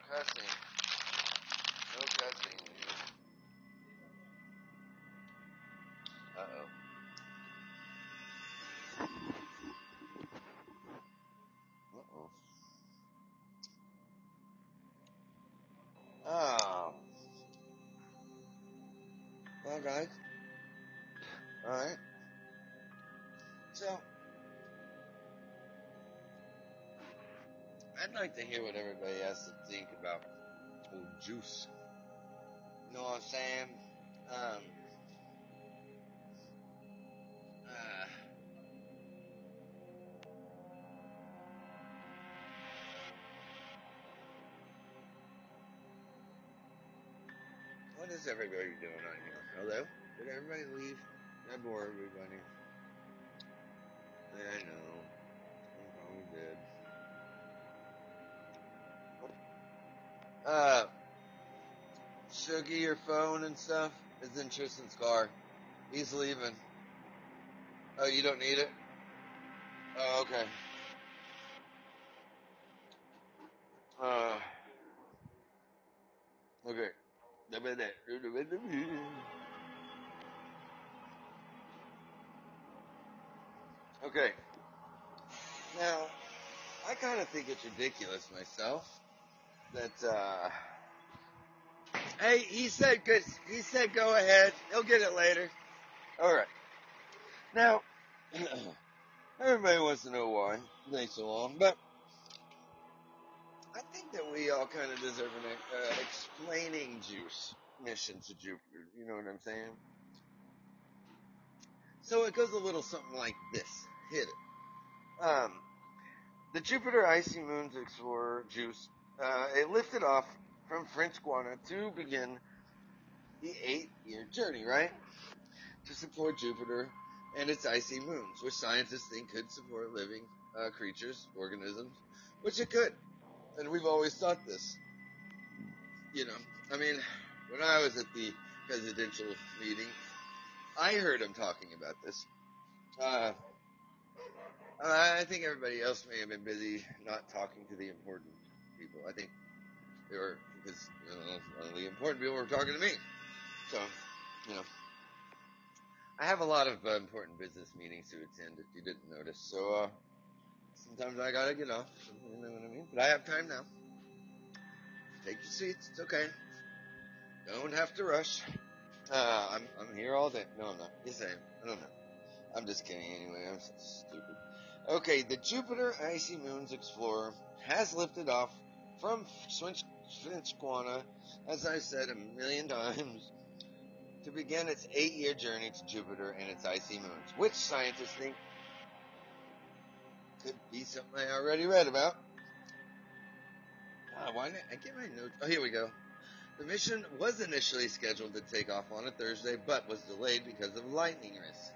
Testing. Uh oh. Uh oh. Oh. Well, guys. Alright. Like to hear what everybody has to think about old juice. You know what I'm saying? Um, uh, what is everybody doing on here? Hello? Did everybody leave? I bore everybody. I know. I'm probably dead. Uh, Shuggy, your phone and stuff is in Tristan's car. He's leaving. Oh, you don't need it? Oh, okay. Uh, okay. Okay. Now, I kind of think it's ridiculous myself that, uh, hey, he said good, he said go ahead. He'll get it later. Alright. Now, everybody wants to know why takes so long, but I think that we all kind of deserve an uh, explaining juice mission to Jupiter. You know what I'm saying? So it goes a little something like this. Hit it. Um, the Jupiter Icy Moons Explorer Juice, uh, it lifted off from French Guiana to begin the eight-year journey, right? To support Jupiter and its icy moons, which scientists think could support living uh, creatures, organisms, which it could. And we've always thought this. You know, I mean, when I was at the presidential meeting, I heard him talking about this. Uh, I think everybody else may have been busy not talking to the important people. I think they were, because, you know, the important people were talking to me. So, you know, I have a lot of uh, important business meetings to attend if you didn't notice. So, uh, sometimes I gotta get off. You know what I mean? But I have time now. Take your seats. It's okay. Don't have to rush. Uh, I'm, I'm here all day. No, I'm not. Yes, I am. I don't know. I'm just kidding anyway. I'm so stupid. Okay, the Jupiter Icy Moons Explorer has lifted off from French Guiana, as I said a million times, to begin its eight-year journey to Jupiter and its icy moons, which scientists think could be something I already read about. Uh, why didn't I get my notes? Oh, here we go. The mission was initially scheduled to take off on a Thursday, but was delayed because of lightning risk.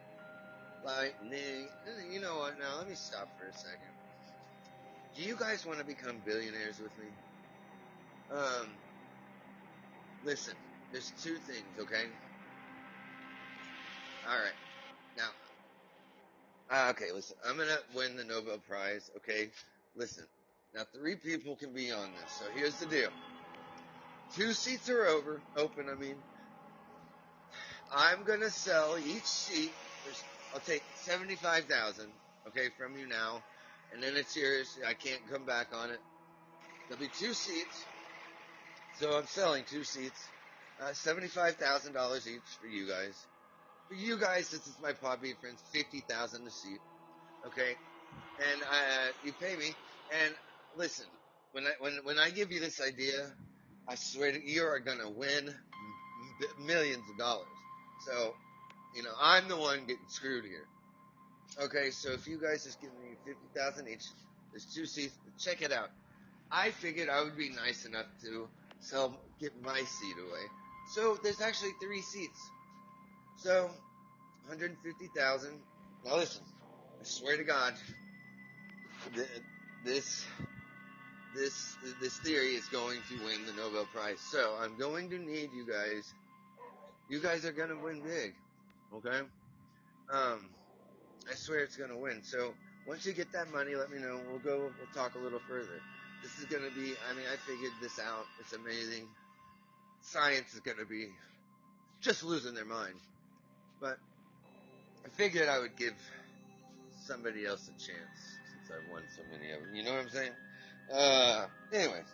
Lightning. You know what? Now let me stop for a second. Do you guys want to become billionaires with me? Um, listen. There's two things, okay? All right. Now, uh, okay. Listen, I'm gonna win the Nobel Prize. Okay. Listen. Now, three people can be on this. So here's the deal. Two seats are over, open, I mean. I'm gonna sell each seat. I'll take 75,000, okay, from you now. And then it's yours. I can't come back on it. There'll be two seats. So I'm selling two seats. Uh, $75,000 each for you guys. For you guys, this is my Podbean friends, 50000 a seat. Okay? And, uh, you pay me. And listen, when I, when, when I give you this idea, I swear to you, you are gonna win millions of dollars. So, you know, I'm the one getting screwed here. Okay, so if you guys just give me 50000 each, there's two seats, check it out. I figured I would be nice enough to sell, get my seat away. So there's actually three seats. So, 150,000. Now listen, I swear to God, this, this, this theory is going to win the Nobel Prize. So I'm going to need you guys. You guys are gonna win big. Okay? Um, I swear it's gonna win. So once you get that money, let me know. We'll go, we'll talk a little further. This is gonna be, I mean, I figured this out. It's amazing. science is going to be just losing their mind. But I figured I would give somebody else a chance since I've won so many of them. You know what I'm saying? Uh, anyways,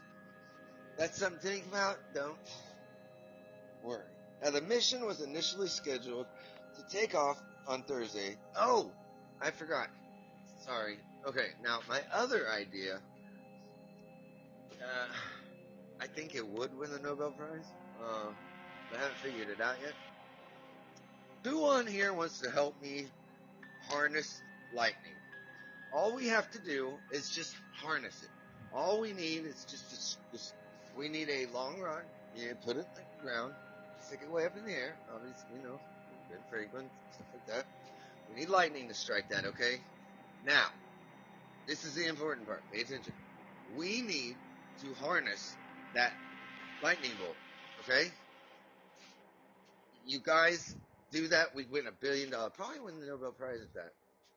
that's something to think about. Don't worry. Now the mission was initially scheduled to take off on Thursday. Oh, I forgot. Sorry. Okay, now my other idea, uh, I think it would win the Nobel Prize. Uh, I haven't figured it out yet. Who on here wants to help me harness lightning? All we have to do is just harness it. All we need is just, just, we need a long rod. You put it in the ground, stick it way up in the air. Obviously, you know, Franklin, stuff like that. We need lightning to strike that, okay? Now, this is the important part. Pay attention. We need to harness that lightning bolt, okay? You guys do that, we win a billion dollars. Probably win the Nobel Prize at that.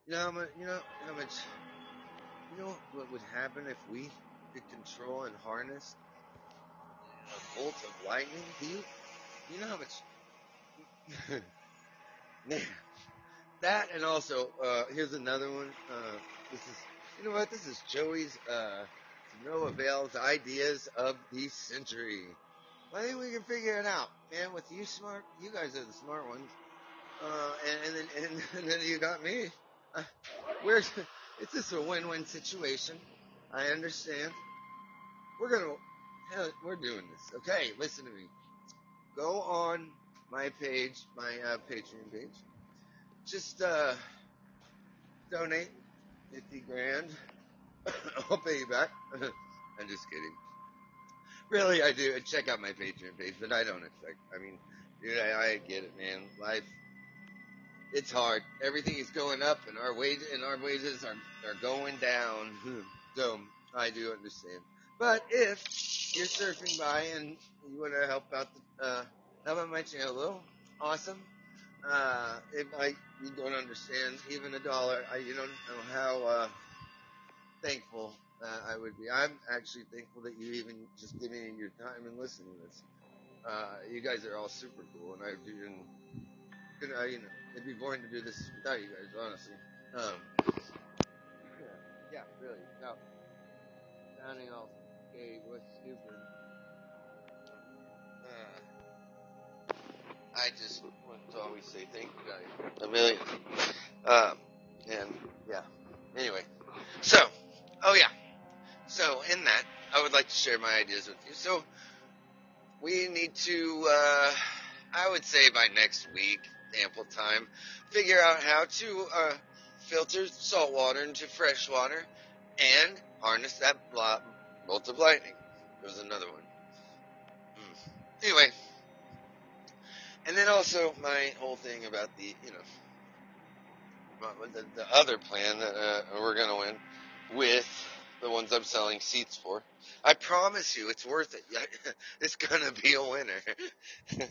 You know how much? You know how much? You know what would happen if we could control and harness a bolt of lightning? Do you? You know how much? That and also uh, here's another one. Uh, this is you know what? This is Joey's uh, no avails ideas of the century. I think we can figure it out, man. With you smart, you guys are the smart ones. Uh, and, and then and, and, then you got me. Uh, we're it's just a win-win situation. I understand. We're gonna hell, we're doing this. Okay, listen to me. Go on my page, my uh, Patreon page. Just uh, donate fifty grand. I'll pay you back. I'm just kidding. Really, I do. Check out my Patreon page, but I don't expect. I mean, dude, I, I get it, man. Life, it's hard. Everything is going up, and our wage and our wages are are going down. so I do understand. But if you're surfing by and you want to help out the uh, help out my channel, little awesome. Uh, if I you don't understand even a dollar, I you don't know how uh, thankful uh, I would be. I'm actually thankful that you even just give me your time and listen to this. Uh, you guys are all super cool, and I you know, you know, it'd be boring to do this without you guys, honestly. Um, yeah, really. No, sounding all gay, what's stupid. I just want to always say thank you guys a million. Um, and yeah. Anyway, so oh yeah. So in that, I would like to share my ideas with you. So we need to, uh, I would say by next week, ample time, figure out how to uh, filter salt water into fresh water and harness that bolt of lightning. There's another one. Mm. Anyway, and then also my whole thing about the, you know, the, the other plan that uh, we're going to win with the ones I'm selling seats for. I promise you, it's worth it. It's gonna be a winner.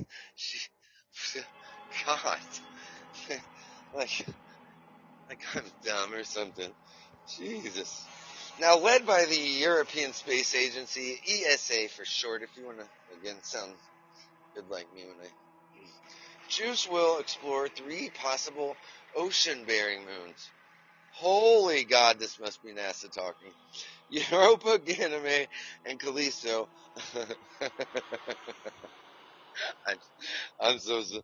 God, like, like I'm dumb or something. Jesus. Now, led by the European Space Agency, ESA for short, if you want to, again, sound good like me when I. JUICE will explore three possible ocean-bearing moons Holy God, this must be NASA talking. Europa, Ganymede, and Callisto. I'm, I'm so, so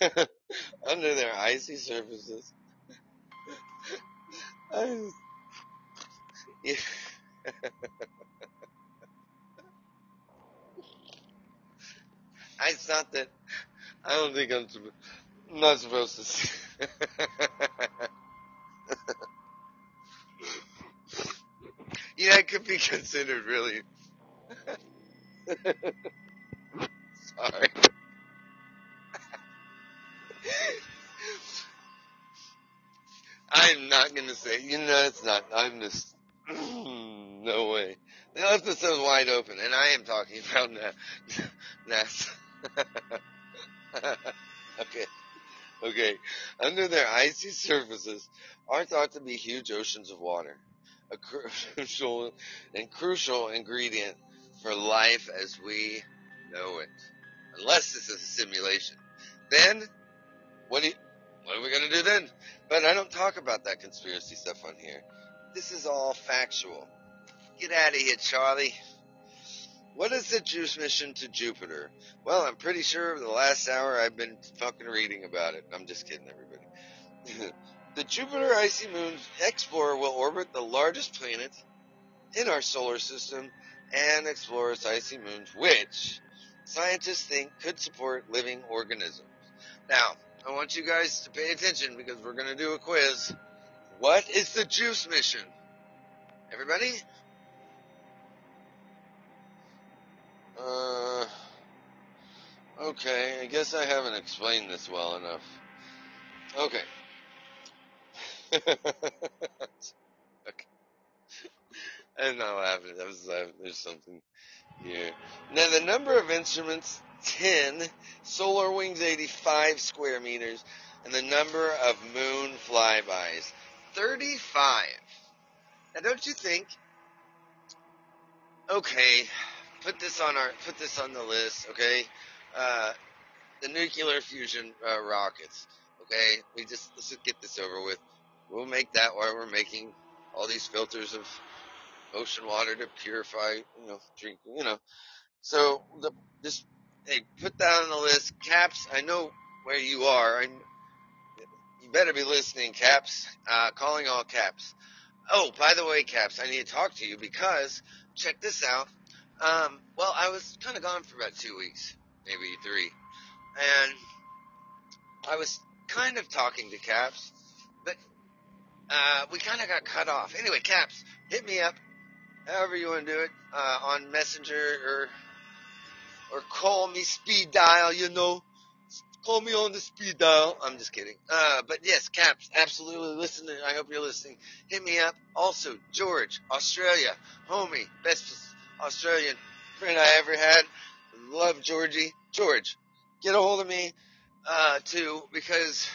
under their icy surfaces. I, yeah. it's not that I don't think I'm, not supposed to. yeah, it could be considered really. Sorry. I'm not gonna say, you know, it's not, I'm just, no way. They left so wide open, and I am talking about NASA. okay. Okay. Under their icy surfaces are thought to be huge oceans of water, a crucial and crucial ingredient for life as we know it. unless this is a simulation. Then, what do you, what are we gonna do then? But I don't talk about that conspiracy stuff on here. This is all factual. Get out of here, Charlie. What is the juice mission to Jupiter? Well, I'm pretty sure over the last hour I've been fucking reading about it. I'm just kidding, everybody. the Jupiter Icy Moon Explorer will orbit the largest planet in our solar system and explore its icy moons, which scientists think could support living organisms. Now, I want you guys to pay attention because we're going to do a quiz. What is the juice mission? Everybody? Uh, okay, I guess I haven't explained this well enough. Okay. okay. I'm not laughing. I was laughing. There's something here. Now, the number of instruments, 10. Solar wings, 85 square meters. And the number of moon flybys, 35. Now, don't you think? Okay, put this on our put this on the list. Okay, uh, the nuclear fusion uh, rockets. Okay, we just let's just get this over with. We'll make that while we're making all these filters of ocean water to purify, you know, drink, you know. So the just hey, put that on the list. Caps, I know where you are. I, you better be listening, Caps. Uh, calling all Caps. Oh, by the way, Caps, I need to talk to you because check this out. Um, well, I was kind of gone for about two weeks, maybe three, and I was kind of talking to Caps, but uh, we kind of got cut off. Anyway, Caps, hit me up, however you want to do it, uh, on Messenger or or call me speed dial. You know, call me on the speed dial. I'm just kidding. Uh, but yes, Caps, absolutely listen. I hope you're listening. Hit me up. Also, George, Australia, homie, best Australian friend I ever had. Love Georgie. George, get a hold of me, uh, too, because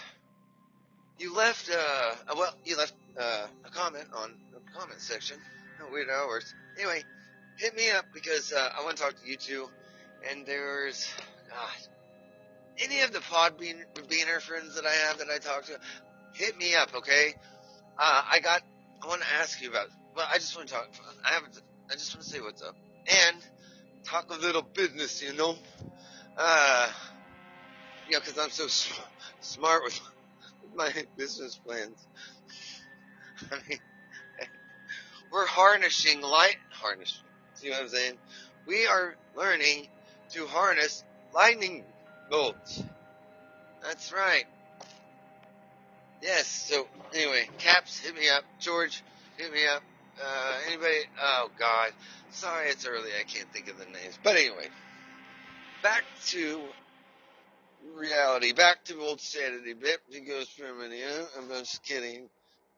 you left, uh, well, you left, uh, a comment on the comment section. No weird hours. Anyway, hit me up because, uh, I want to talk to you two. And there's, God, any of the pod bean, beaner friends that I have that I talk to, hit me up, okay? Uh, I got, I want to ask you about, well, I just want to talk, I haven't, I just want to say what's up. And talk a little business, you know? Uh, you know, cause I'm so sm- smart with my business plans. I mean, we're harnessing light, harnessing, see what I'm saying? We are learning to harness lightning bolts. That's right. Yes, so anyway, Caps, hit me up. George, hit me up. Uh, anybody? Oh God, sorry, it's early. I can't think of the names. But anyway, back to reality. Back to old sanity. Bip, he goes Germany. I'm just kidding.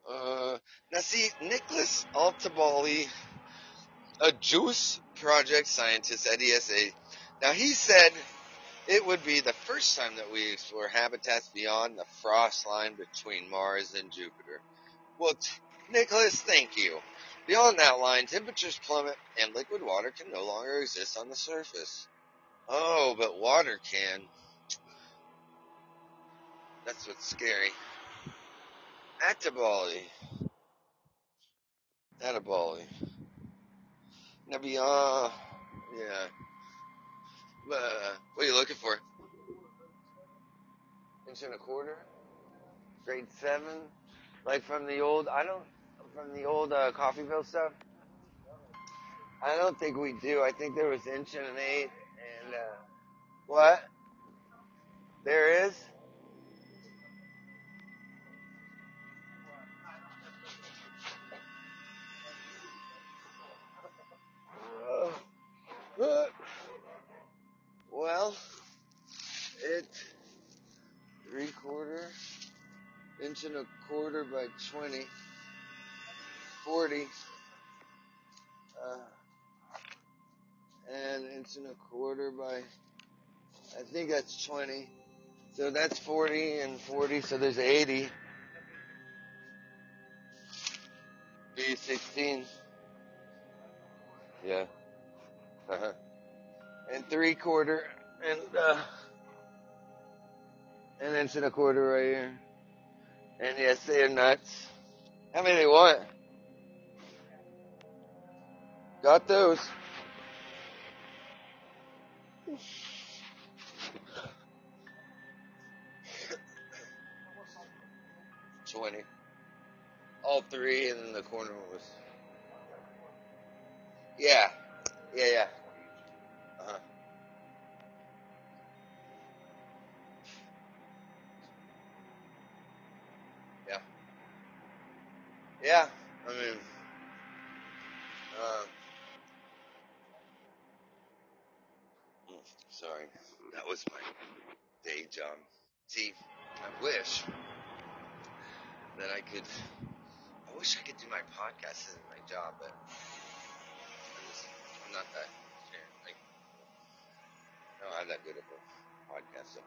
Uh, now see, Nicholas Altobelli, a Juice Project scientist at ESA. Now he said it would be the first time that we explore habitats beyond the frost line between Mars and Jupiter. Well, t- Nicholas, thank you. Beyond that line, temperatures plummet and liquid water can no longer exist on the surface. Oh, but water can. That's what's scary. Altobelli. Altobelli. Now beyond, yeah. Uh, what are you looking for? Inch and a quarter? Grade seven? Like from the old, I don't, from the old uh, Coffeeville stuff? I don't think we do. I think there was inch and an eight and, uh, what? There is? Uh, well, it three quarter inch and a quarter by 20, 40, uh, and inch and a quarter by, I think that's 20. So that's 40 and 40, so there's 80. B 16. Yeah. Uh-huh. And three quarter, and uh, an inch and a quarter right here. And yes, they are nuts. How many they want? Got those. Twenty. All three, and then the corner was. Yeah, yeah, yeah. Uh huh. Yeah. Yeah. I mean, uh, mm, sorry, that was my day job. See, I wish that I could. I wish I could do my podcast as my job, but I'm, just, I'm not that. Like, no, I'm that good of a podcast. So.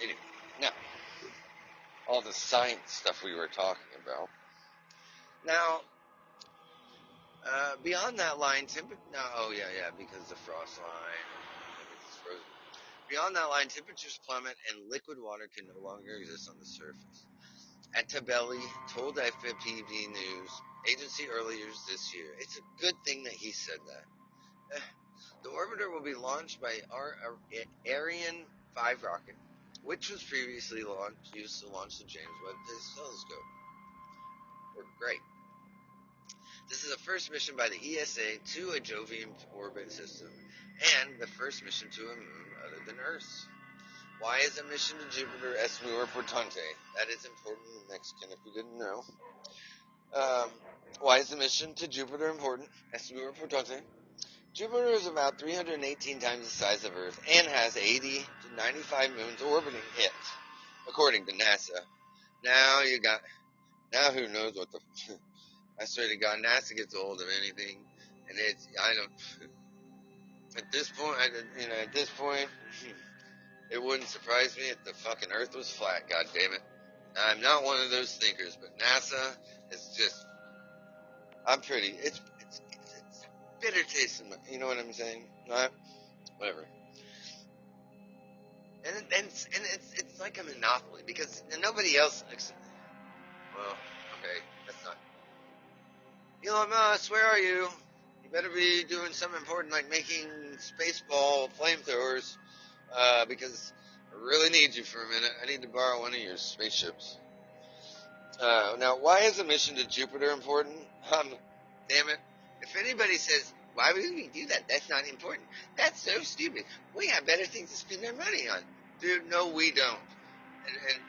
Anyway, now all the science stuff we were talking about. Now, uh, beyond that line, temper. No, oh yeah, yeah, because the frost line. Beyond that line, temperatures plummet and liquid water can no longer exist on the surface. Altobelli told FPV News agency earlier this year, it's a good thing that he said that. The orbiter will be launched by our Ariane 5 rocket, which was previously launched, used to launch the James Webb Telescope. Worked great. This is the first mission by the ESA to a Jovian orbit system, and the first mission to a moon other than Earth. Why is a mission to Jupiter es muy importante? That is important in Mexican if you didn't know. Um, why is the mission to Jupiter important? Es muy importante. Jupiter is about 318 times the size of Earth and has 80 to 95 moons orbiting it, according to NASA. Now you got, now who knows what the, I swear to God, NASA gets old of anything, and it's, I don't, at this point, I, you know, at this point, hmm, it wouldn't surprise me if the fucking Earth was flat. God damn it! I'm not one of those thinkers, but NASA is just. I'm pretty. It's it's, it's bitter taste in my. You know what I'm saying? Not whatever. And and and it's it's like a monopoly because nobody else. Well, okay, that's not. Elon Musk, where are you? You better be doing something important like making spaceball flamethrowers uh, because I really need you for a minute. I need to borrow one of your spaceships. Uh, now, why is a mission to Jupiter important? Um, damn it. If anybody says, why would we do that? That's not important. That's so stupid. We have better things to spend our money on. Dude, no, we don't. And, and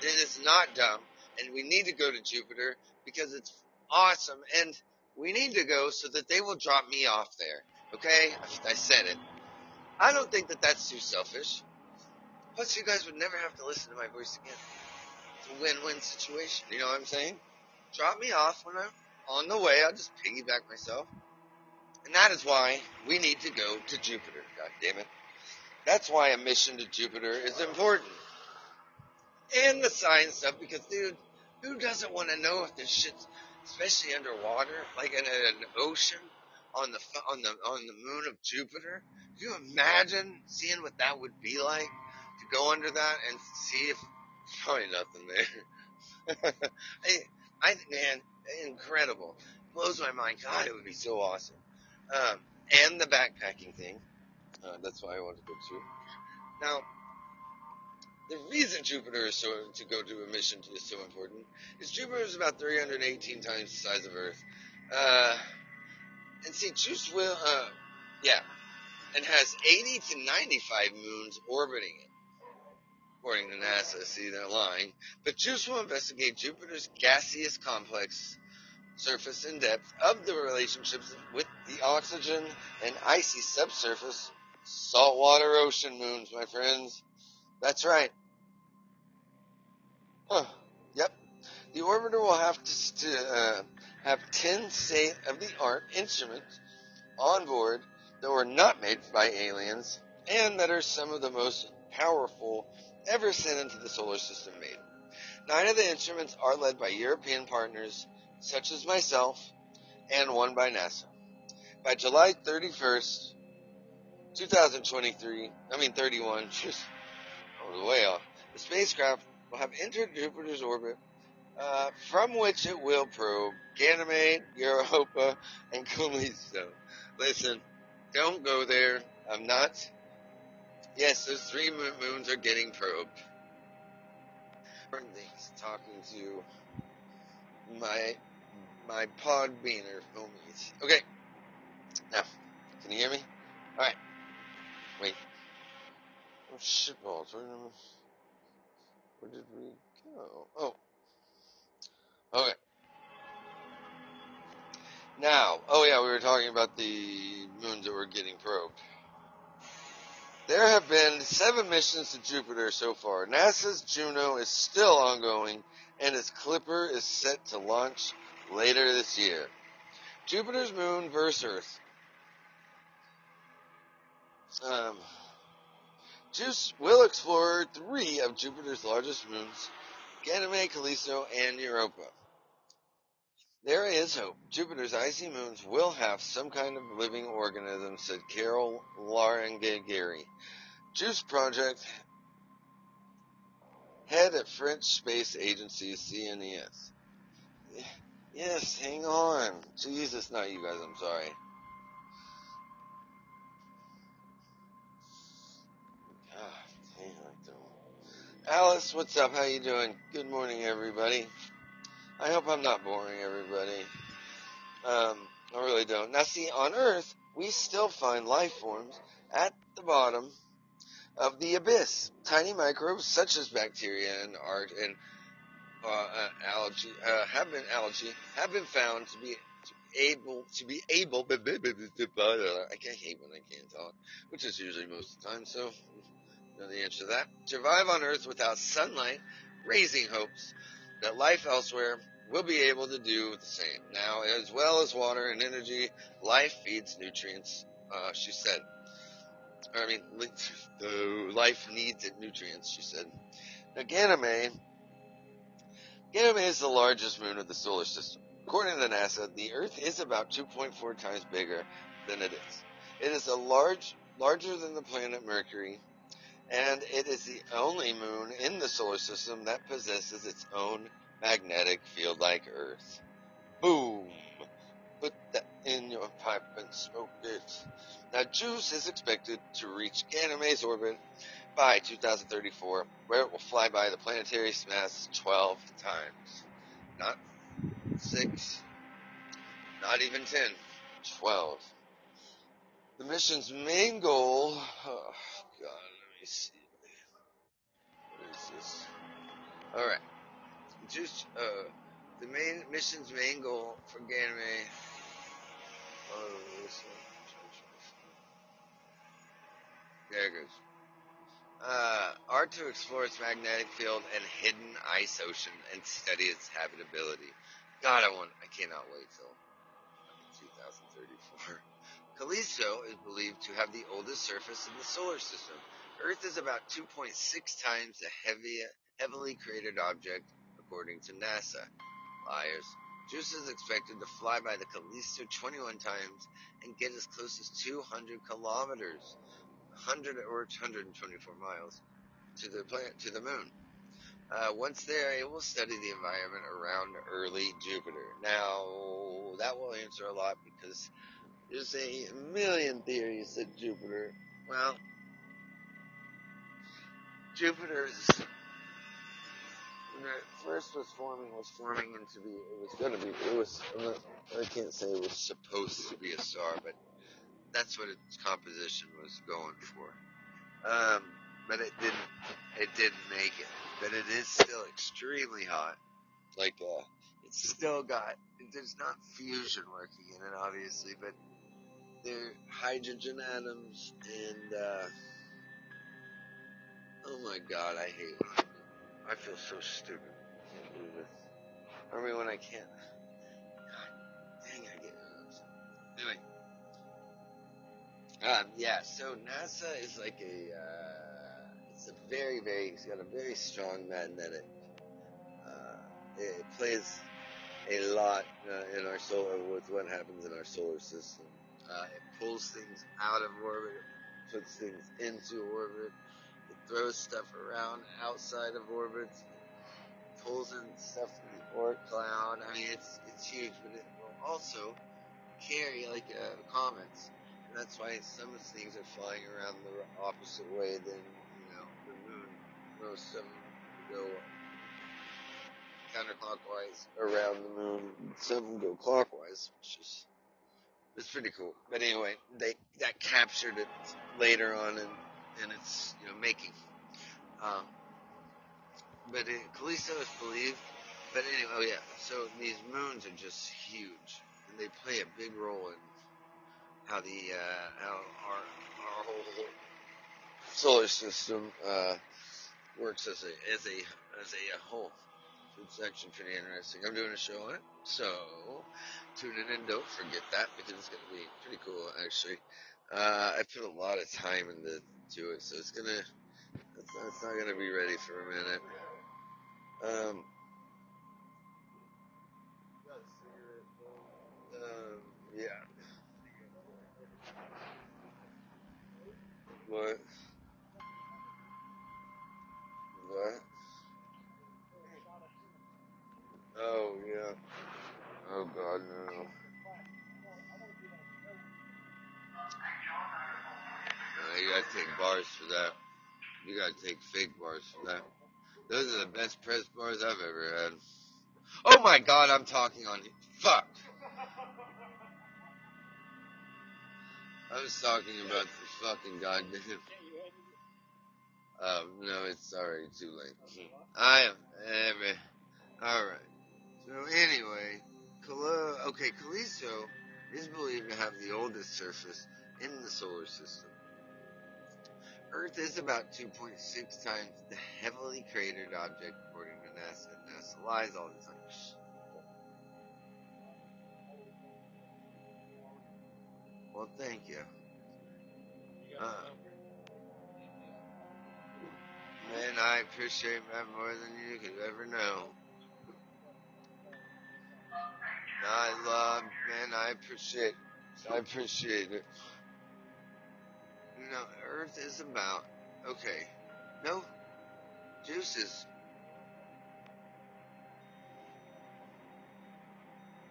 it is not dumb. And we need to go to Jupiter because it's awesome. And we need to go so that they will drop me off there. Okay? I said it. I don't think that that's too selfish. Plus, you guys would never have to listen to my voice again. It's a win-win situation. You know what I'm saying? Drop me off when I'm on the way. I'll just piggyback myself. And that is why we need to go to Jupiter. God damn it. That's why a mission to Jupiter is important. And the science stuff, because dude, who doesn't want to know if this shit's, especially underwater, like in an ocean, on the on the on the moon of Jupiter? Can you imagine seeing what that would be like to go under that and see if probably nothing there. I, I man, incredible. Blows my mind. God, it would be so awesome. Um, and the backpacking thing. Uh, that's why I want to go too. Now, the reason Jupiter is so to go to a mission is so important is Jupiter is about 318 times the size of Earth. Uh, and see, Juice will, uh, yeah, and has 80 to 95 moons orbiting it. According to NASA, see, they're lying. But JUICE will investigate Jupiter's gaseous complex surface and depth of the relationships with the oxygen and icy subsurface saltwater ocean moons, my friends. That's right. Huh. Yep. The orbiter will have to, to uh, have 10 state of the art instruments on board that were not made by aliens and that are some of the most powerful ever sent into the solar system made. Nine of the instruments are led by European partners such as myself and one by NASA. By July 31st, 2023, I mean 31, I way off. The spacecraft will have entered Jupiter's orbit, uh, from which it will probe Ganymede, Europa, and Callisto. Listen, don't go there. I'm not. Yes, those three moons are getting probed. Things talking to my my pod beaner homies. Okay, now can you hear me? All right. Wait. Oh where did we go? Oh. Okay. Now, oh yeah, we were talking about the moons that were getting probed. There have been seven missions to Jupiter so far. NASA's Juno is still ongoing, and its Clipper is set to launch later this year. Jupiter's moon versus Earth. Um, JUICE will explore three of Jupiter's largest moons, Ganymede, Callisto, and Europa. There is hope. Jupiter's icy moons will have some kind of living organism, said Carol Larangari, JUICE Project head at French space agency CNES. Yes, hang on. Jesus, not you guys, I'm sorry. Alice, what's up? How you doing? Good morning, everybody. I hope I'm not boring everybody. Um, I really don't. Now, see, on Earth, we still find life forms at the bottom of the abyss. Tiny microbes such as bacteria and art and uh, uh, algae uh, have been algae have been found to be able to be able. I hate when I can't talk, which is usually most of the time. So, know the answer to that. Survive on Earth without sunlight, raising hopes that life elsewhere will be able to do the same. Now, as well as water and energy, life feeds nutrients, uh, she said. I mean, life needs nutrients, she said. Now, Ganymede, Ganymede is the largest moon of the solar system. According to NASA, the Earth is about 2.4 times bigger than it is. It is a large, larger than the planet Mercury, and it is the only moon in the solar system that possesses its own magnetic field like Earth. Boom! Put that in your pipe and smoke it. Now, JUICE is expected to reach Ganymede's orbit by 2034, where it will fly by the planetary mass 12 times. Not 6, not even 10, 12. The mission's main goal, let me see. What is this? Alright just uh, the main mission's main goal for Ganymede. Oh, there it goes. Uh, are to explore its magnetic field and hidden ice ocean and study its habitability. God, I want, I cannot wait till 2034. Callisto is believed to have the oldest surface in the solar system. Earth is about 2.6 times the heavy, heavily cratered object according to NASA. Liars. JUICE is expected to fly by the Callisto 21 times and get as close as 200 kilometers, 100 or 124 miles, to the planet, to the moon. Uh, once there, it will study the environment around early Jupiter. Now, that will answer a lot because there's a million theories that Jupiter, well, Jupiter is when it first was forming, was forming into be, it was going to be, it was, i can't say it was supposed to be a star, but that's what its composition was going for. Um, but it didn't, it didn't make it. But it is still extremely hot. Like, uh, it's still got, there's not fusion working in it, obviously, but they're hydrogen atoms and, uh, oh my god, I hate when I I feel so stupid. I can't believe. I mean, when I can't. God dang, I get. Anyway. Um, yeah, so NASA is like a, uh, it's a very, very, it's got a very strong magnetic, uh, it plays a lot uh, in our solar, with what happens in our solar system. Uh, it pulls things out of orbit, puts things into orbit. Throws stuff around outside of orbits. Pulls in stuff from the Oort cloud. I mean, it's it's huge, but it will also carry like uh, comets, and that's why some of things are flying around the opposite way than you know the moon. Most of them go counterclockwise around the moon. Some go clockwise, which is it's pretty cool. But anyway, they that captured it later on in in its you know making. Um, but it, Callisto is believed. But anyway, oh yeah. So these moons are just huge, and they play a big role in how the uh, how our our whole solar system uh, works as a as a as a whole. It's actually pretty interesting. I'm doing a show on it, so tune in and don't forget that because it's gonna be pretty cool actually. Uh, I put a lot of time into it, so it's gonna it's not, it's not gonna be ready for a minute. Um, um, yeah. What? What? Oh yeah. Oh god no. You gotta take bars for that. You gotta take fake bars for that. Those are the best press bars I've ever had. Oh my god, I'm talking on you. fuck. I was talking about the fucking goddamn. Oh no, it's already too late. I am every. All right. So anyway, Calo- okay, Callisto is believed to have the oldest surface in the solar system. Earth is about 2.6 times the heavily cratered object according to NASA. NASA lies all the time. Well, thank you. Uh, man, I appreciate that more than you could ever know. I love, man, I appreciate, I appreciate it. Know, Earth is about, okay, no, juices.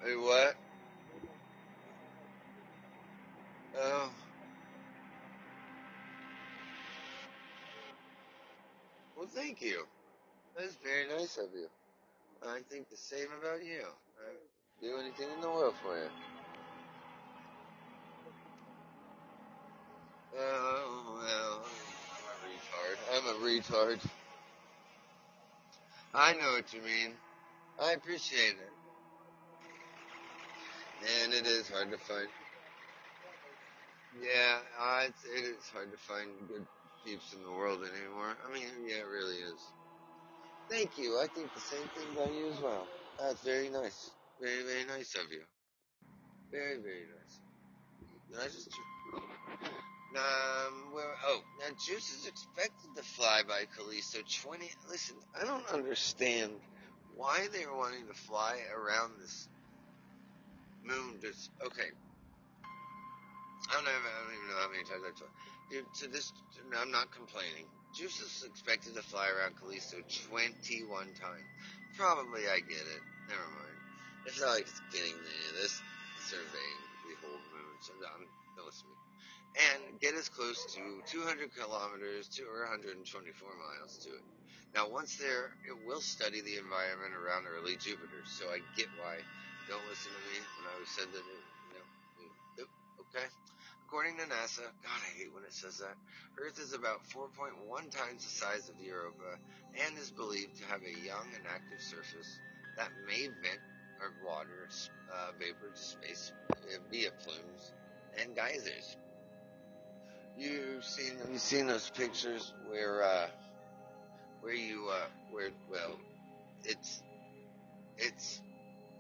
Hey, what? Oh, well, thank you. That's very nice of you. I think the same about you. I'd do anything in the world for you. Oh, well, I'm a retard. I'm a retard. I know what you mean. I appreciate it. And it is hard to find. Yeah, uh, it's, it is hard to find good peeps in the world anymore. I mean, yeah, it really is. Thank you. I think the same thing about you as well. That's very nice. Very, very nice of you. Very, very nice. Did I just... Um, where, oh, now Juice is expected to fly by Callisto 20, listen, I don't understand why they're wanting to fly around this moon, just, okay, I don't, know, I don't even know how many times I've told you. To this, I'm not complaining. Juice is expected to fly around Callisto 21 times. Probably I get it. Never mind. It's not like it's getting the, this surveying the whole moon, so I'm, don't listen to me. And get as close to 200 kilometers to or 124 miles to it. Now, once there, it will study the environment around early Jupiter. So I get why. Don't listen to me when I said that. It, okay. According to NASA, God, I hate when it says that, Earth is about 4.1 times the size of Europa and is believed to have a young and active surface that may vent or water uh, vapor to space via plumes and geysers. You've seen you've seen those pictures where uh, where you uh, where well, it's it's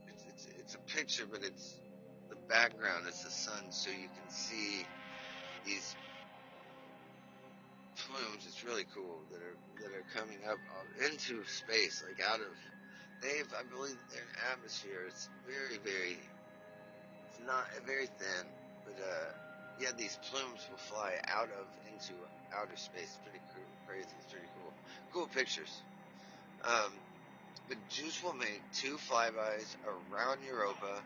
it's it's, it's a picture, but it's the background is the sun, so you can see these plumes. It's really cool that are that are coming up into space, like out of. They've, I believe, their atmosphere. It's very, very. It's not very thin, but uh, yeah, these plumes will fly out of into outer space. Pretty cool, crazy. It's pretty cool. Cool pictures. Um, but Juice will make two flybys around Europa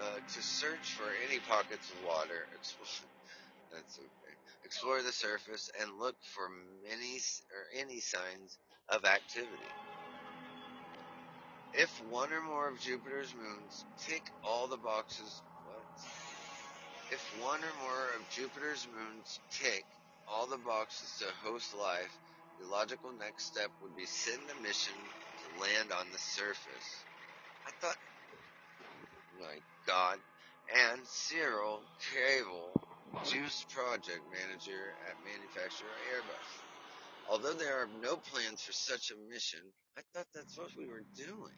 uh, to search for any pockets of water. That's okay. Explore the surface and look for many or any signs of activity. If one or more of Jupiter's moons tick all the boxes? If one or more of Jupiter's moons tick all the boxes to host life, the logical next step would be send a mission to land on the surface. I thought, my God, and Cyril Cavel, Juice project manager at manufacturer Airbus. Although there are no plans for such a mission, I thought that's what we were doing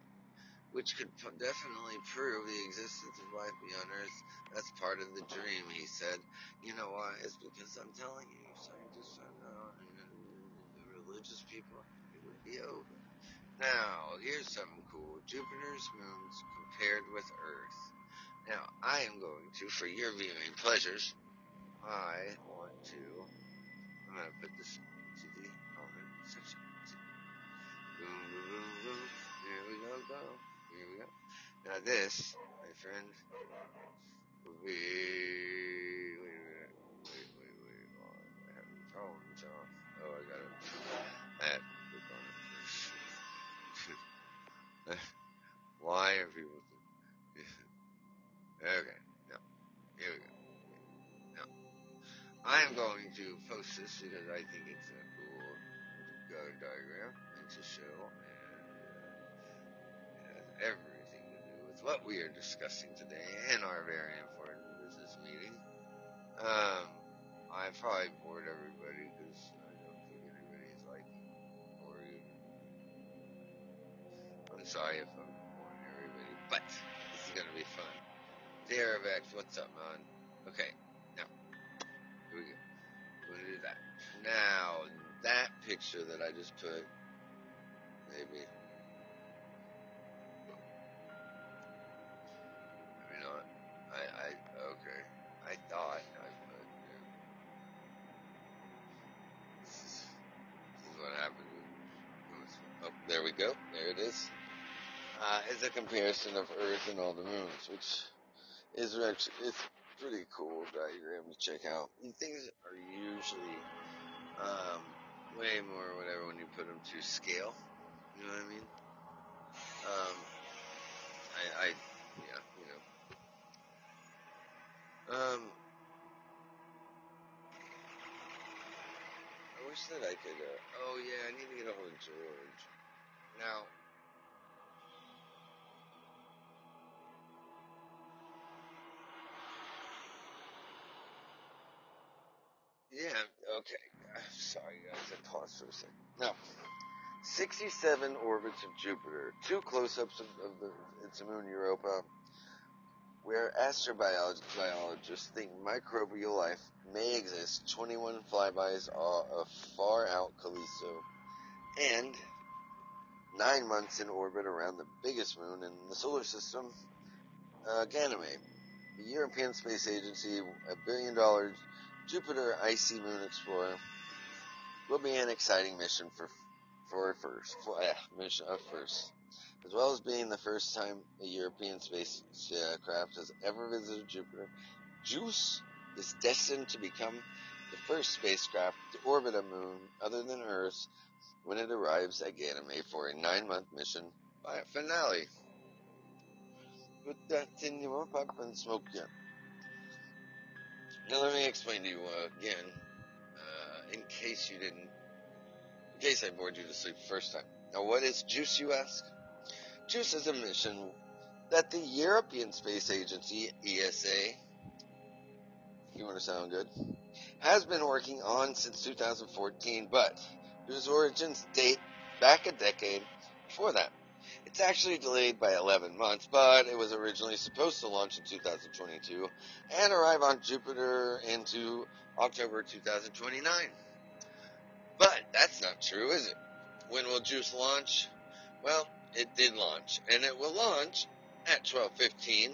which could definitely prove the existence of life beyond Earth. That's part of the dream, he said. You know why? It's because I'm telling you, scientists found out, and the religious people, it would be over. Now, here's something cool. Jupiter's moons compared with Earth. Now, I am going to, for your viewing pleasures, I want to, I'm going to put this to the comment section. Boom, boom, boom, boom. We go, go. Here we go. Now this, my friend, will be. Wait minute. Wait, wait, wait. Oh, I have. Oh, I got. I to click on it first. Why are people. okay. Now, here we go. Now, I am going to post this because I think it's a cool diagram and to show everything to do with what we are discussing today in our very important business meeting. Um, I probably bored everybody because I don't think anybody's liking or even. I'm sorry if I'm boring everybody, but this is gonna be fun. Derivax, what's up, man? Okay, now here we go. We're gonna do that. Now that picture that I just put, maybe comparison of Earth and all the moons, which is actually it's pretty cool diagram to check out. These things are usually um, way more whatever when you put them to scale. You know what I mean? Um, I, I yeah, you know. Um, I wish that I could. Uh, oh yeah, I need to get a hold of George. Now, okay. I'm sorry, guys. I paused for a second. Now, 67 orbits of Jupiter, two close-ups of, of the its moon Europa, where astrobiologists think microbial life may exist. 21 flybys of far out Callisto, and nine months in orbit around the biggest moon in the solar system, uh, Ganymede. The European Space Agency, a billion dollar Jupiter icy moon explorer, will be an exciting mission for for first for uh, mission of first, as well as being the first time a European spacecraft has ever visited Jupiter. JUICE is destined to become the first spacecraft to orbit a moon other than Earth when it arrives at Ganymede for a nine-month mission by a finale. Put that in your pipe and smoke it. Now let me explain to you uh, again, uh, in case you didn't, in case I bored you to sleep the first time. Now what is JUICE, you ask? JUICE is a mission that the European Space Agency, ESA, you want to sound good, has been working on since 2014, but whose origins date back a decade before that. It's actually delayed by 11 months, but it was originally supposed to launch in 2022 and arrive on Jupiter into October 2029. But that's not true, is it? When will Juice launch? Well, it did launch, and it will launch at 12:15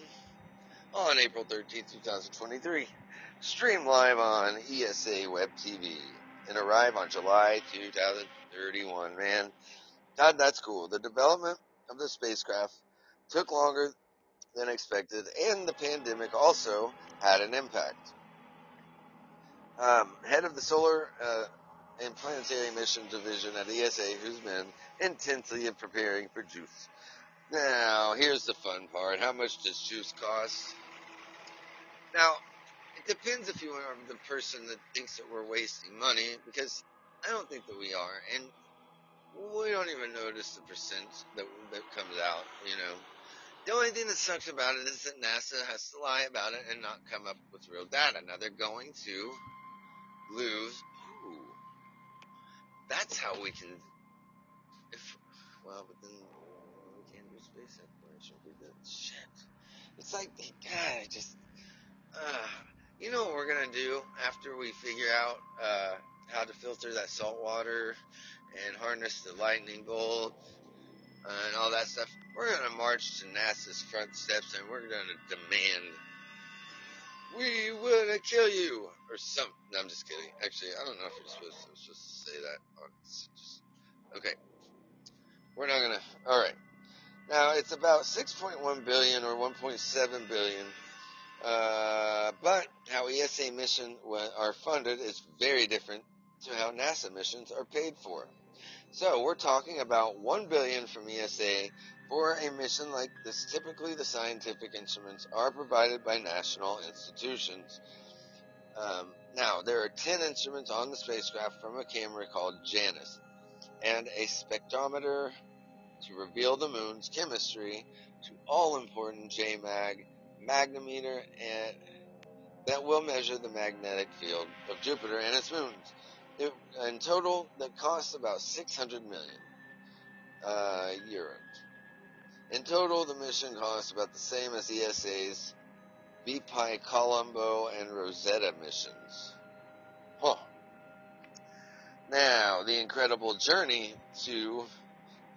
on April 13, 2023. stream live on ESA Web TV, and arrive on July 2031. Man, God, that's cool. The development of the spacecraft took longer than expected, and the pandemic also had an impact. Um, head of the Solar uh, and Planetary Mission Division at ESA, who's been intensely preparing for JUICE. Now, here's the fun part. How much does JUICE cost? Now, it depends if you are the person that thinks that we're wasting money, because I don't think that we are, and we don't even notice the percent that, that comes out, you know. The only thing that sucks about it is that NASA has to lie about it and not come up with real data. Now they're going to lose. Ooh, that's how we can. If well, but then we can't do space exploration. We do shit. It's like God, I just. Uh, you know what we're gonna do after we figure out uh, how to filter that salt water and harness the lightning bolt and all that stuff. We're going to march to NASA's front steps and we're going to demand, we want to kill you, or some. No, I'm just kidding. Actually, I don't know if you're supposed to, supposed to say that. Okay, we're not gonna. All right. Now it's about 6.1 billion or 1.7 billion. Uh, but how ESA missions are funded is very different to how NASA missions are paid for. So we're talking about one billion from ESA for a mission like this. Typically, the scientific instruments are provided by national institutions. Um, now, there are 10 instruments on the spacecraft from a camera called JANUS, and a spectrometer to reveal the moon's chemistry to all important JMAG magnetometer and that will measure the magnetic field of Jupiter and its moons. It, in total, that costs about 600 million uh, euros. In total, the mission costs about the same as ESA's BepiColombo and Rosetta missions. Huh. Now, the incredible journey to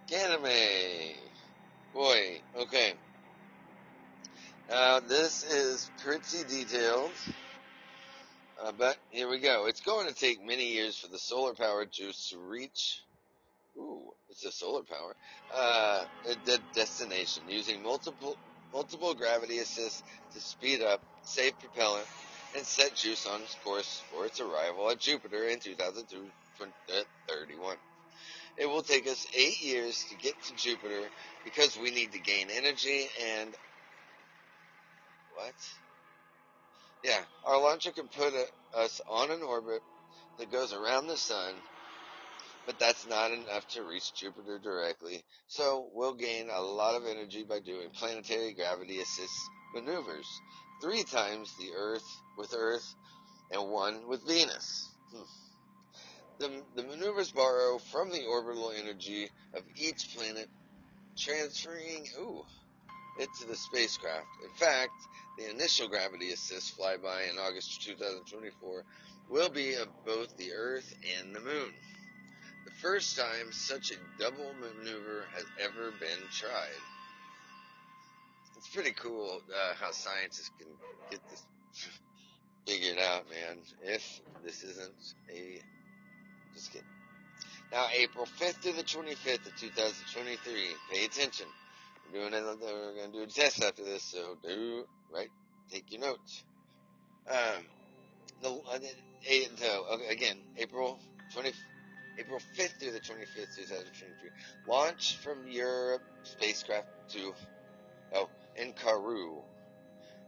Ganymede. Boy, okay. Now, this is pretty detailed. Uh, but here we go. It's going to take many years for the solar powered JUICE to reach. Ooh, it's a solar power. Uh, the destination using multiple multiple gravity assists to speed up, save propellant, and set JUICE on its course for its arrival at Jupiter in 2031. It will take us eight years to get to Jupiter because we need to gain energy and what? Yeah, our launcher can put a, us on an orbit that goes around the sun, but that's not enough to reach Jupiter directly. So we'll gain a lot of energy by doing planetary gravity assist maneuvers, three times the Earth with Earth and one with Venus. Hmm. The, the maneuvers borrow from the orbital energy of each planet, transferring ooh, it to the spacecraft. In fact, the initial gravity assist flyby in August 2024 will be of both the Earth and the Moon. The first time such a double maneuver has ever been tried. It's pretty cool uh, how scientists can get this figured out, man. If this isn't a just kidding. Now, April 5th to the 25th of 2023. Pay attention. We're doing another. We're going to do a test after this, so do right. Take your notes. Um, the uh, so okay, again April 20, April 5th through the 25th, 2023. Launch from Europe spacecraft to oh in Kourou.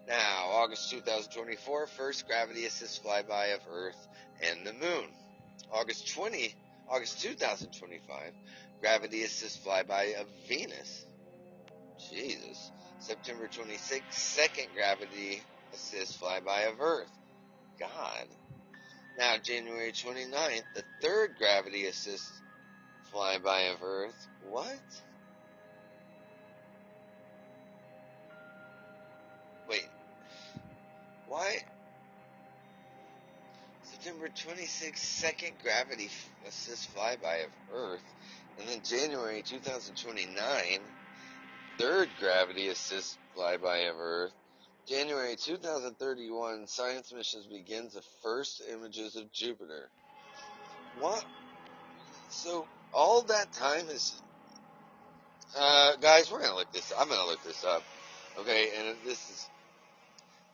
Now August 2024, first gravity assist flyby of Earth and the Moon. August 20, August 2025, gravity assist flyby of Venus. Jesus. September 26th, second gravity assist flyby of Earth. God. Now, January 29th, the third gravity assist flyby of Earth. What? Wait. Why? September 26th, second gravity assist flyby of Earth. And then January 2029, third gravity assist flyby of Earth. January 2031, science missions begins the first images of Jupiter. What? So all that time is, uh, guys, we're gonna look this. I'm gonna look this up. Okay, and this is.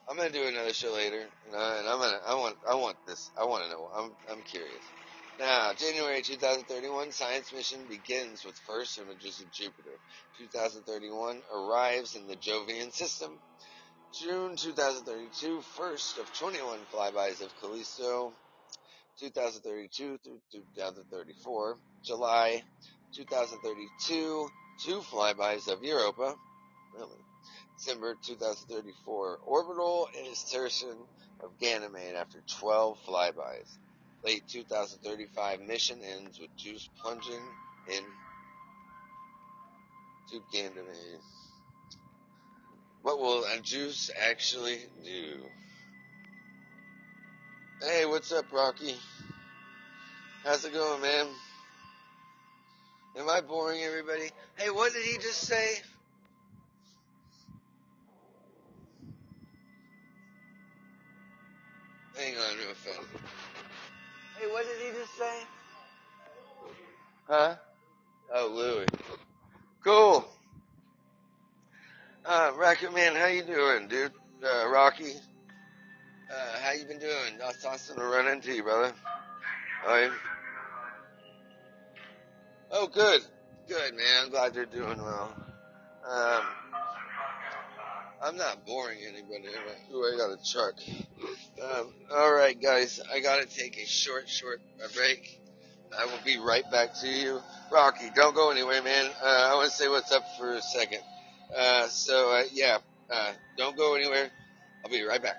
I'm gonna do another show later, and, and I'm gonna. I want. I want this. I want to know. I'm. I'm curious. Now, January 2031, science mission begins with first images of Jupiter. 2031 arrives in the Jovian system. June 2032, first of 21 flybys of Callisto. 2032 through 2034. July 2032, two flybys of Europa. Really? December 2034, orbital insertion of Ganymede after 12 flybys. Late 2035, mission ends with Juice plunging in to Ganymede. What will Juice actually do? Hey, what's up, Rocky? How's it going, man? Am I boring everybody? Hey, what did he just say? Hang on real fast. Hey, what did he just say? Huh? Oh, Louis. Cool. Uh, Rocket Man, how you doing, dude? Uh, Rocky? Uh, how you been doing? That's awesome to run into you, brother. Oh, oh good. Good, man. I'm glad you're doing well. Um, I'm not boring anybody. Ooh, I got a truck. Um, all right, guys. I gotta take a short, short break. I will be right back to you. Rocky, don't go anywhere, man. Uh, I want to say what's up for a second. Uh, so, uh, yeah, uh, don't go anywhere. I'll be right back.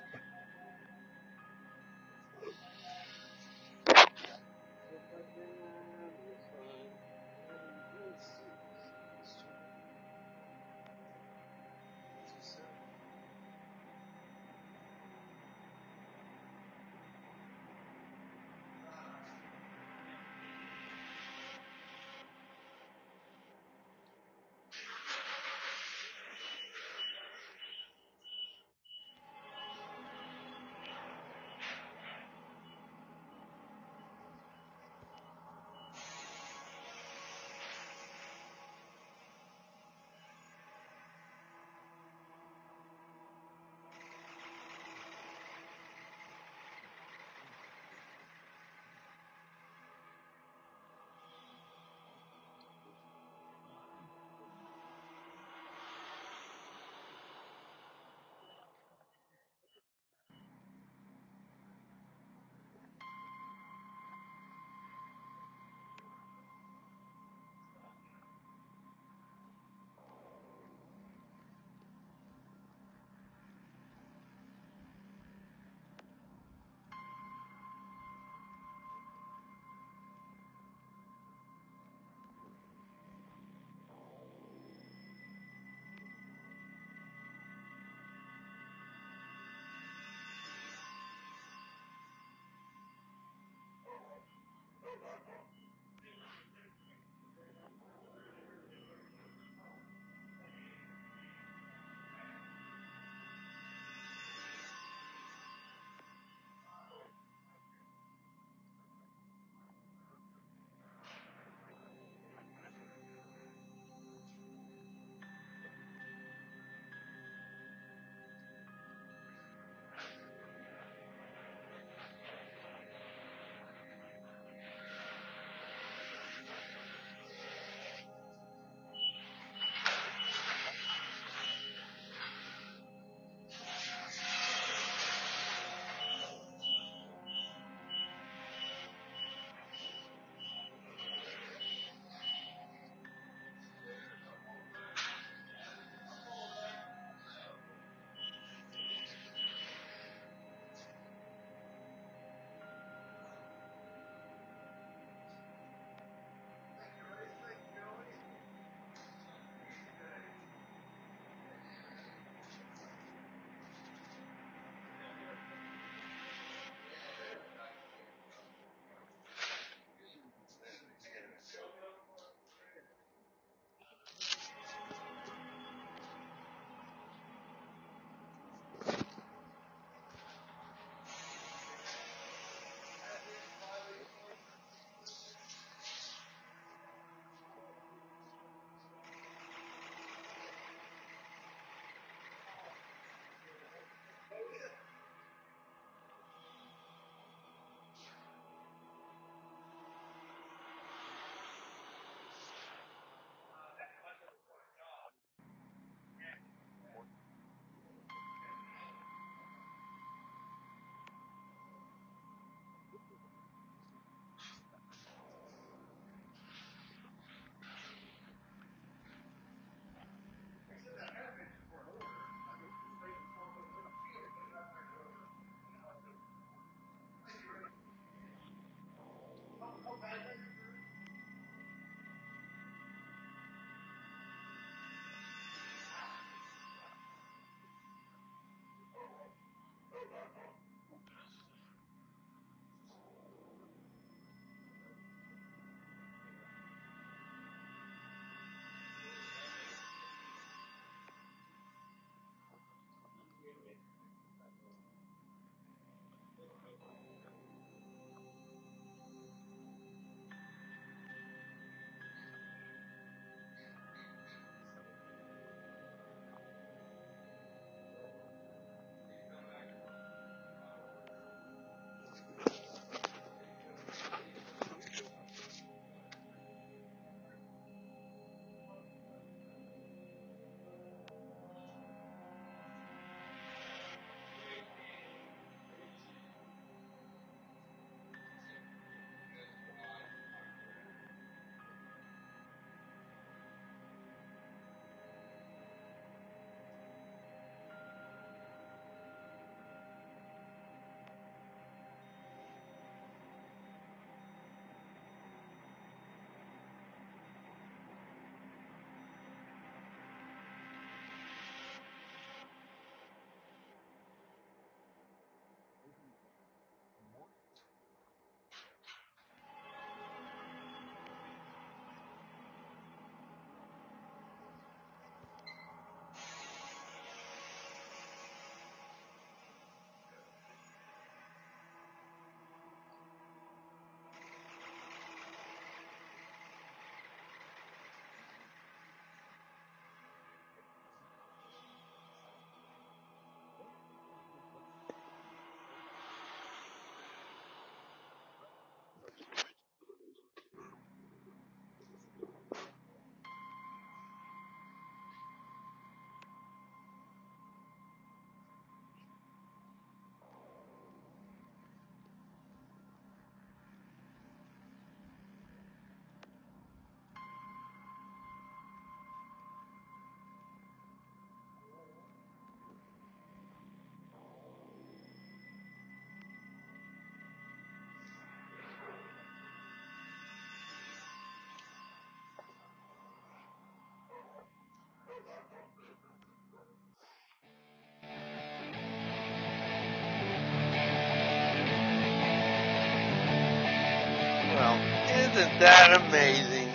Isn't that amazing?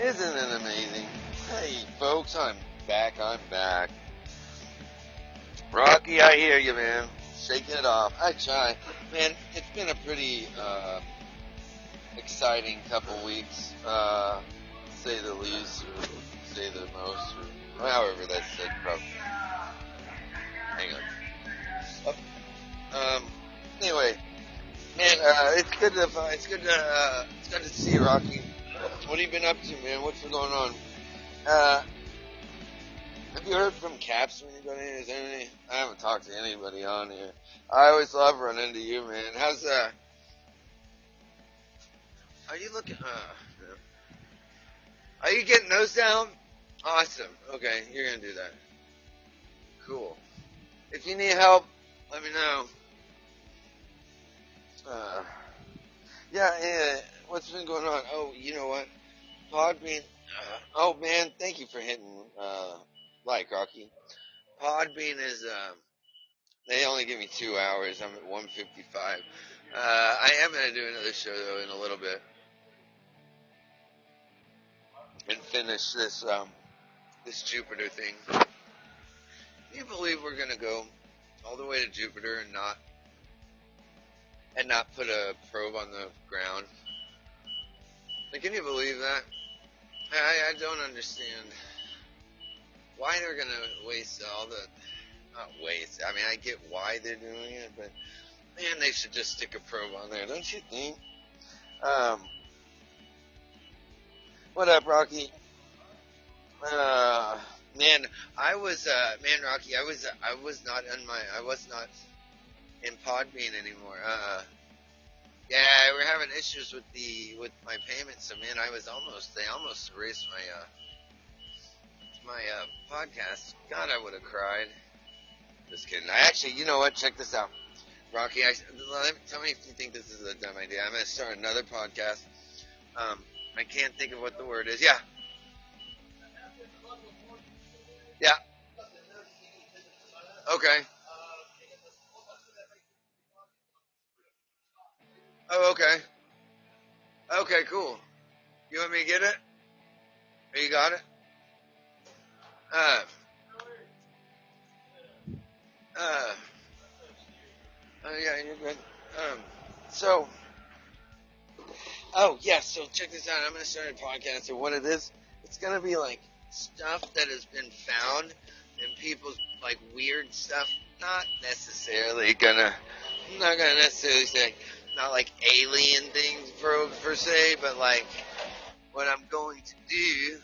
Isn't it amazing? Hey, folks, I'm back. I'm back. Rocky, I hear you, man. Shaking it off. I try. Man, it's been a pretty uh, exciting couple weeks, uh, say the least, or say the most, or however that's said. Probably. Hang on. Oh. Um. Anyway, man, uh, it's good to it's good to uh, it's good to see you, Rocky. What have you been up to, man? What's been going on? Uh, have you heard from Caps or anybody? Is there any? I haven't talked to anybody on here. I always love running into you, man. How's uh? Are you looking? Uh, are you getting those down? Awesome. Okay, you're gonna do that. Cool. If you need help, let me know. Uh, yeah, yeah. What's been going on? Oh, you know what? Podbean. Uh, oh man, thank you for hitting uh, like Rocky. Podbean is. Uh, they only give me two hours. I'm at 155. Uh, I am gonna do another show though in a little bit and finish this um, this Jupiter thing. Can you believe we're gonna go all the way to Jupiter and not and not put a probe on the ground? Like, can you believe that? I, I don't understand why they're gonna waste all the not waste. I mean, I get why they're doing it, but man, they should just stick a probe on there, don't you think? Um, what up, Rocky? Uh, man, I was, uh, man, Rocky, I was, I was not on my, I was not in Podbean anymore. Uh, yeah, we're having issues with the, with my payments. I mean, I was almost, they almost erased my, uh, my, uh, podcast. God, I would have cried. Just kidding. I actually, you know what? Check this out. Rocky, I, tell me if you think this is a dumb idea. I'm to start another podcast. Um, I can't think of what the word is. Yeah. Yeah. Okay. Oh, okay. Okay, cool. You want me to get it? You got it? Uh. Uh. Oh, yeah, you're good. Um, so. Oh, yeah, so check this out. I'm going to start a podcast, and what it is, it's going to be like stuff that has been found in people's, like, weird stuff. Not necessarily gonna, I'm not gonna necessarily say, not like alien things per, per se, but like, what I'm going to do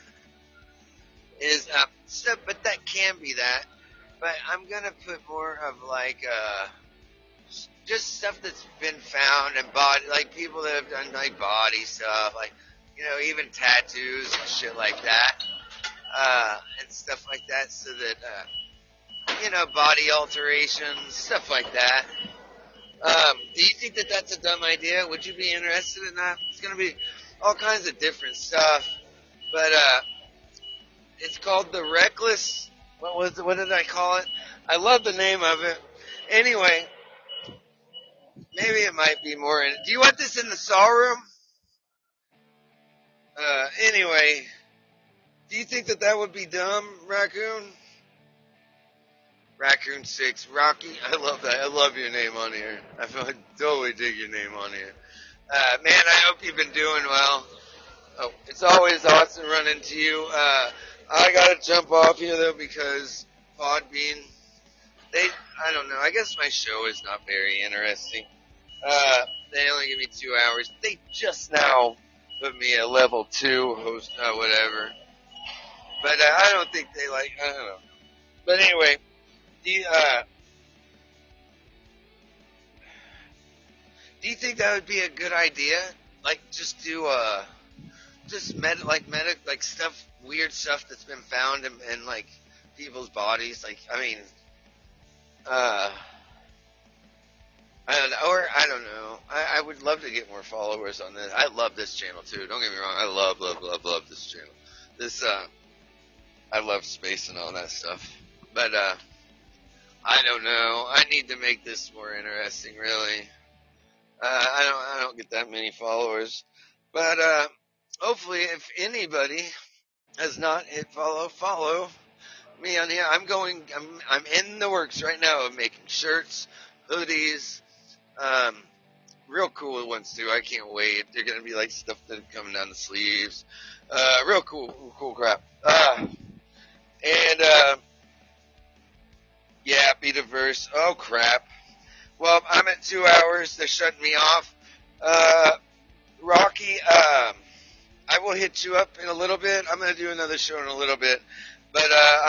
is, uh, stuff, but that can be that. But I'm gonna put more of like, uh, just stuff that's been found and body, like people that have done like body stuff, like, you know, even tattoos and shit like that, uh, and stuff like that so that, uh, you know, body alterations, stuff like that. Um, do you think that that's a dumb idea? Would you be interested in that? It's gonna be all kinds of different stuff, but, uh, it's called the Reckless, what was what did I call it? I love the name of it. Anyway, maybe it might be more in. Do you want this in the saw room? Uh, anyway, do you think that that would be dumb, Raccoon? Raccoon Six, Rocky. I love that. I love your name on here. I totally dig your name on here. Uh, man, I hope you've been doing well. Oh, it's always awesome running into you. Uh, I gotta jump off here though because Podbean, they, I don't know. I guess my show is not very interesting. Uh, they only give me two hours. They just now put me a level two host, uh, whatever. But uh, I don't think they like. I don't know. But anyway, do you, uh, do you think that would be a good idea? Like, just do uh, just med like medic like stuff, weird stuff that's been found in, in like people's bodies. Like, I mean, uh. I don't know, or I don't know. I, I would love to get more followers on this. I love this channel too. Don't get me wrong. I love, love, love, love this channel. This, uh, I love space and all that stuff. But, uh, I don't know. I need to make this more interesting, really. Uh, I don't I don't get that many followers, but uh, hopefully, if anybody has not hit follow, follow me on here. I'm going. I'm I'm in the works right now of making shirts, hoodies, um, real cool ones too. I can't wait. They're gonna be like stuff that coming down the sleeves. Uh, real cool, cool crap. Uh, and uh, yeah, be diverse. Oh crap. Well, I'm at two hours. They're shutting me off. Uh, Rocky, um, I will hit you up in a little bit. I'm going to do another show in a little bit. But uh, I'm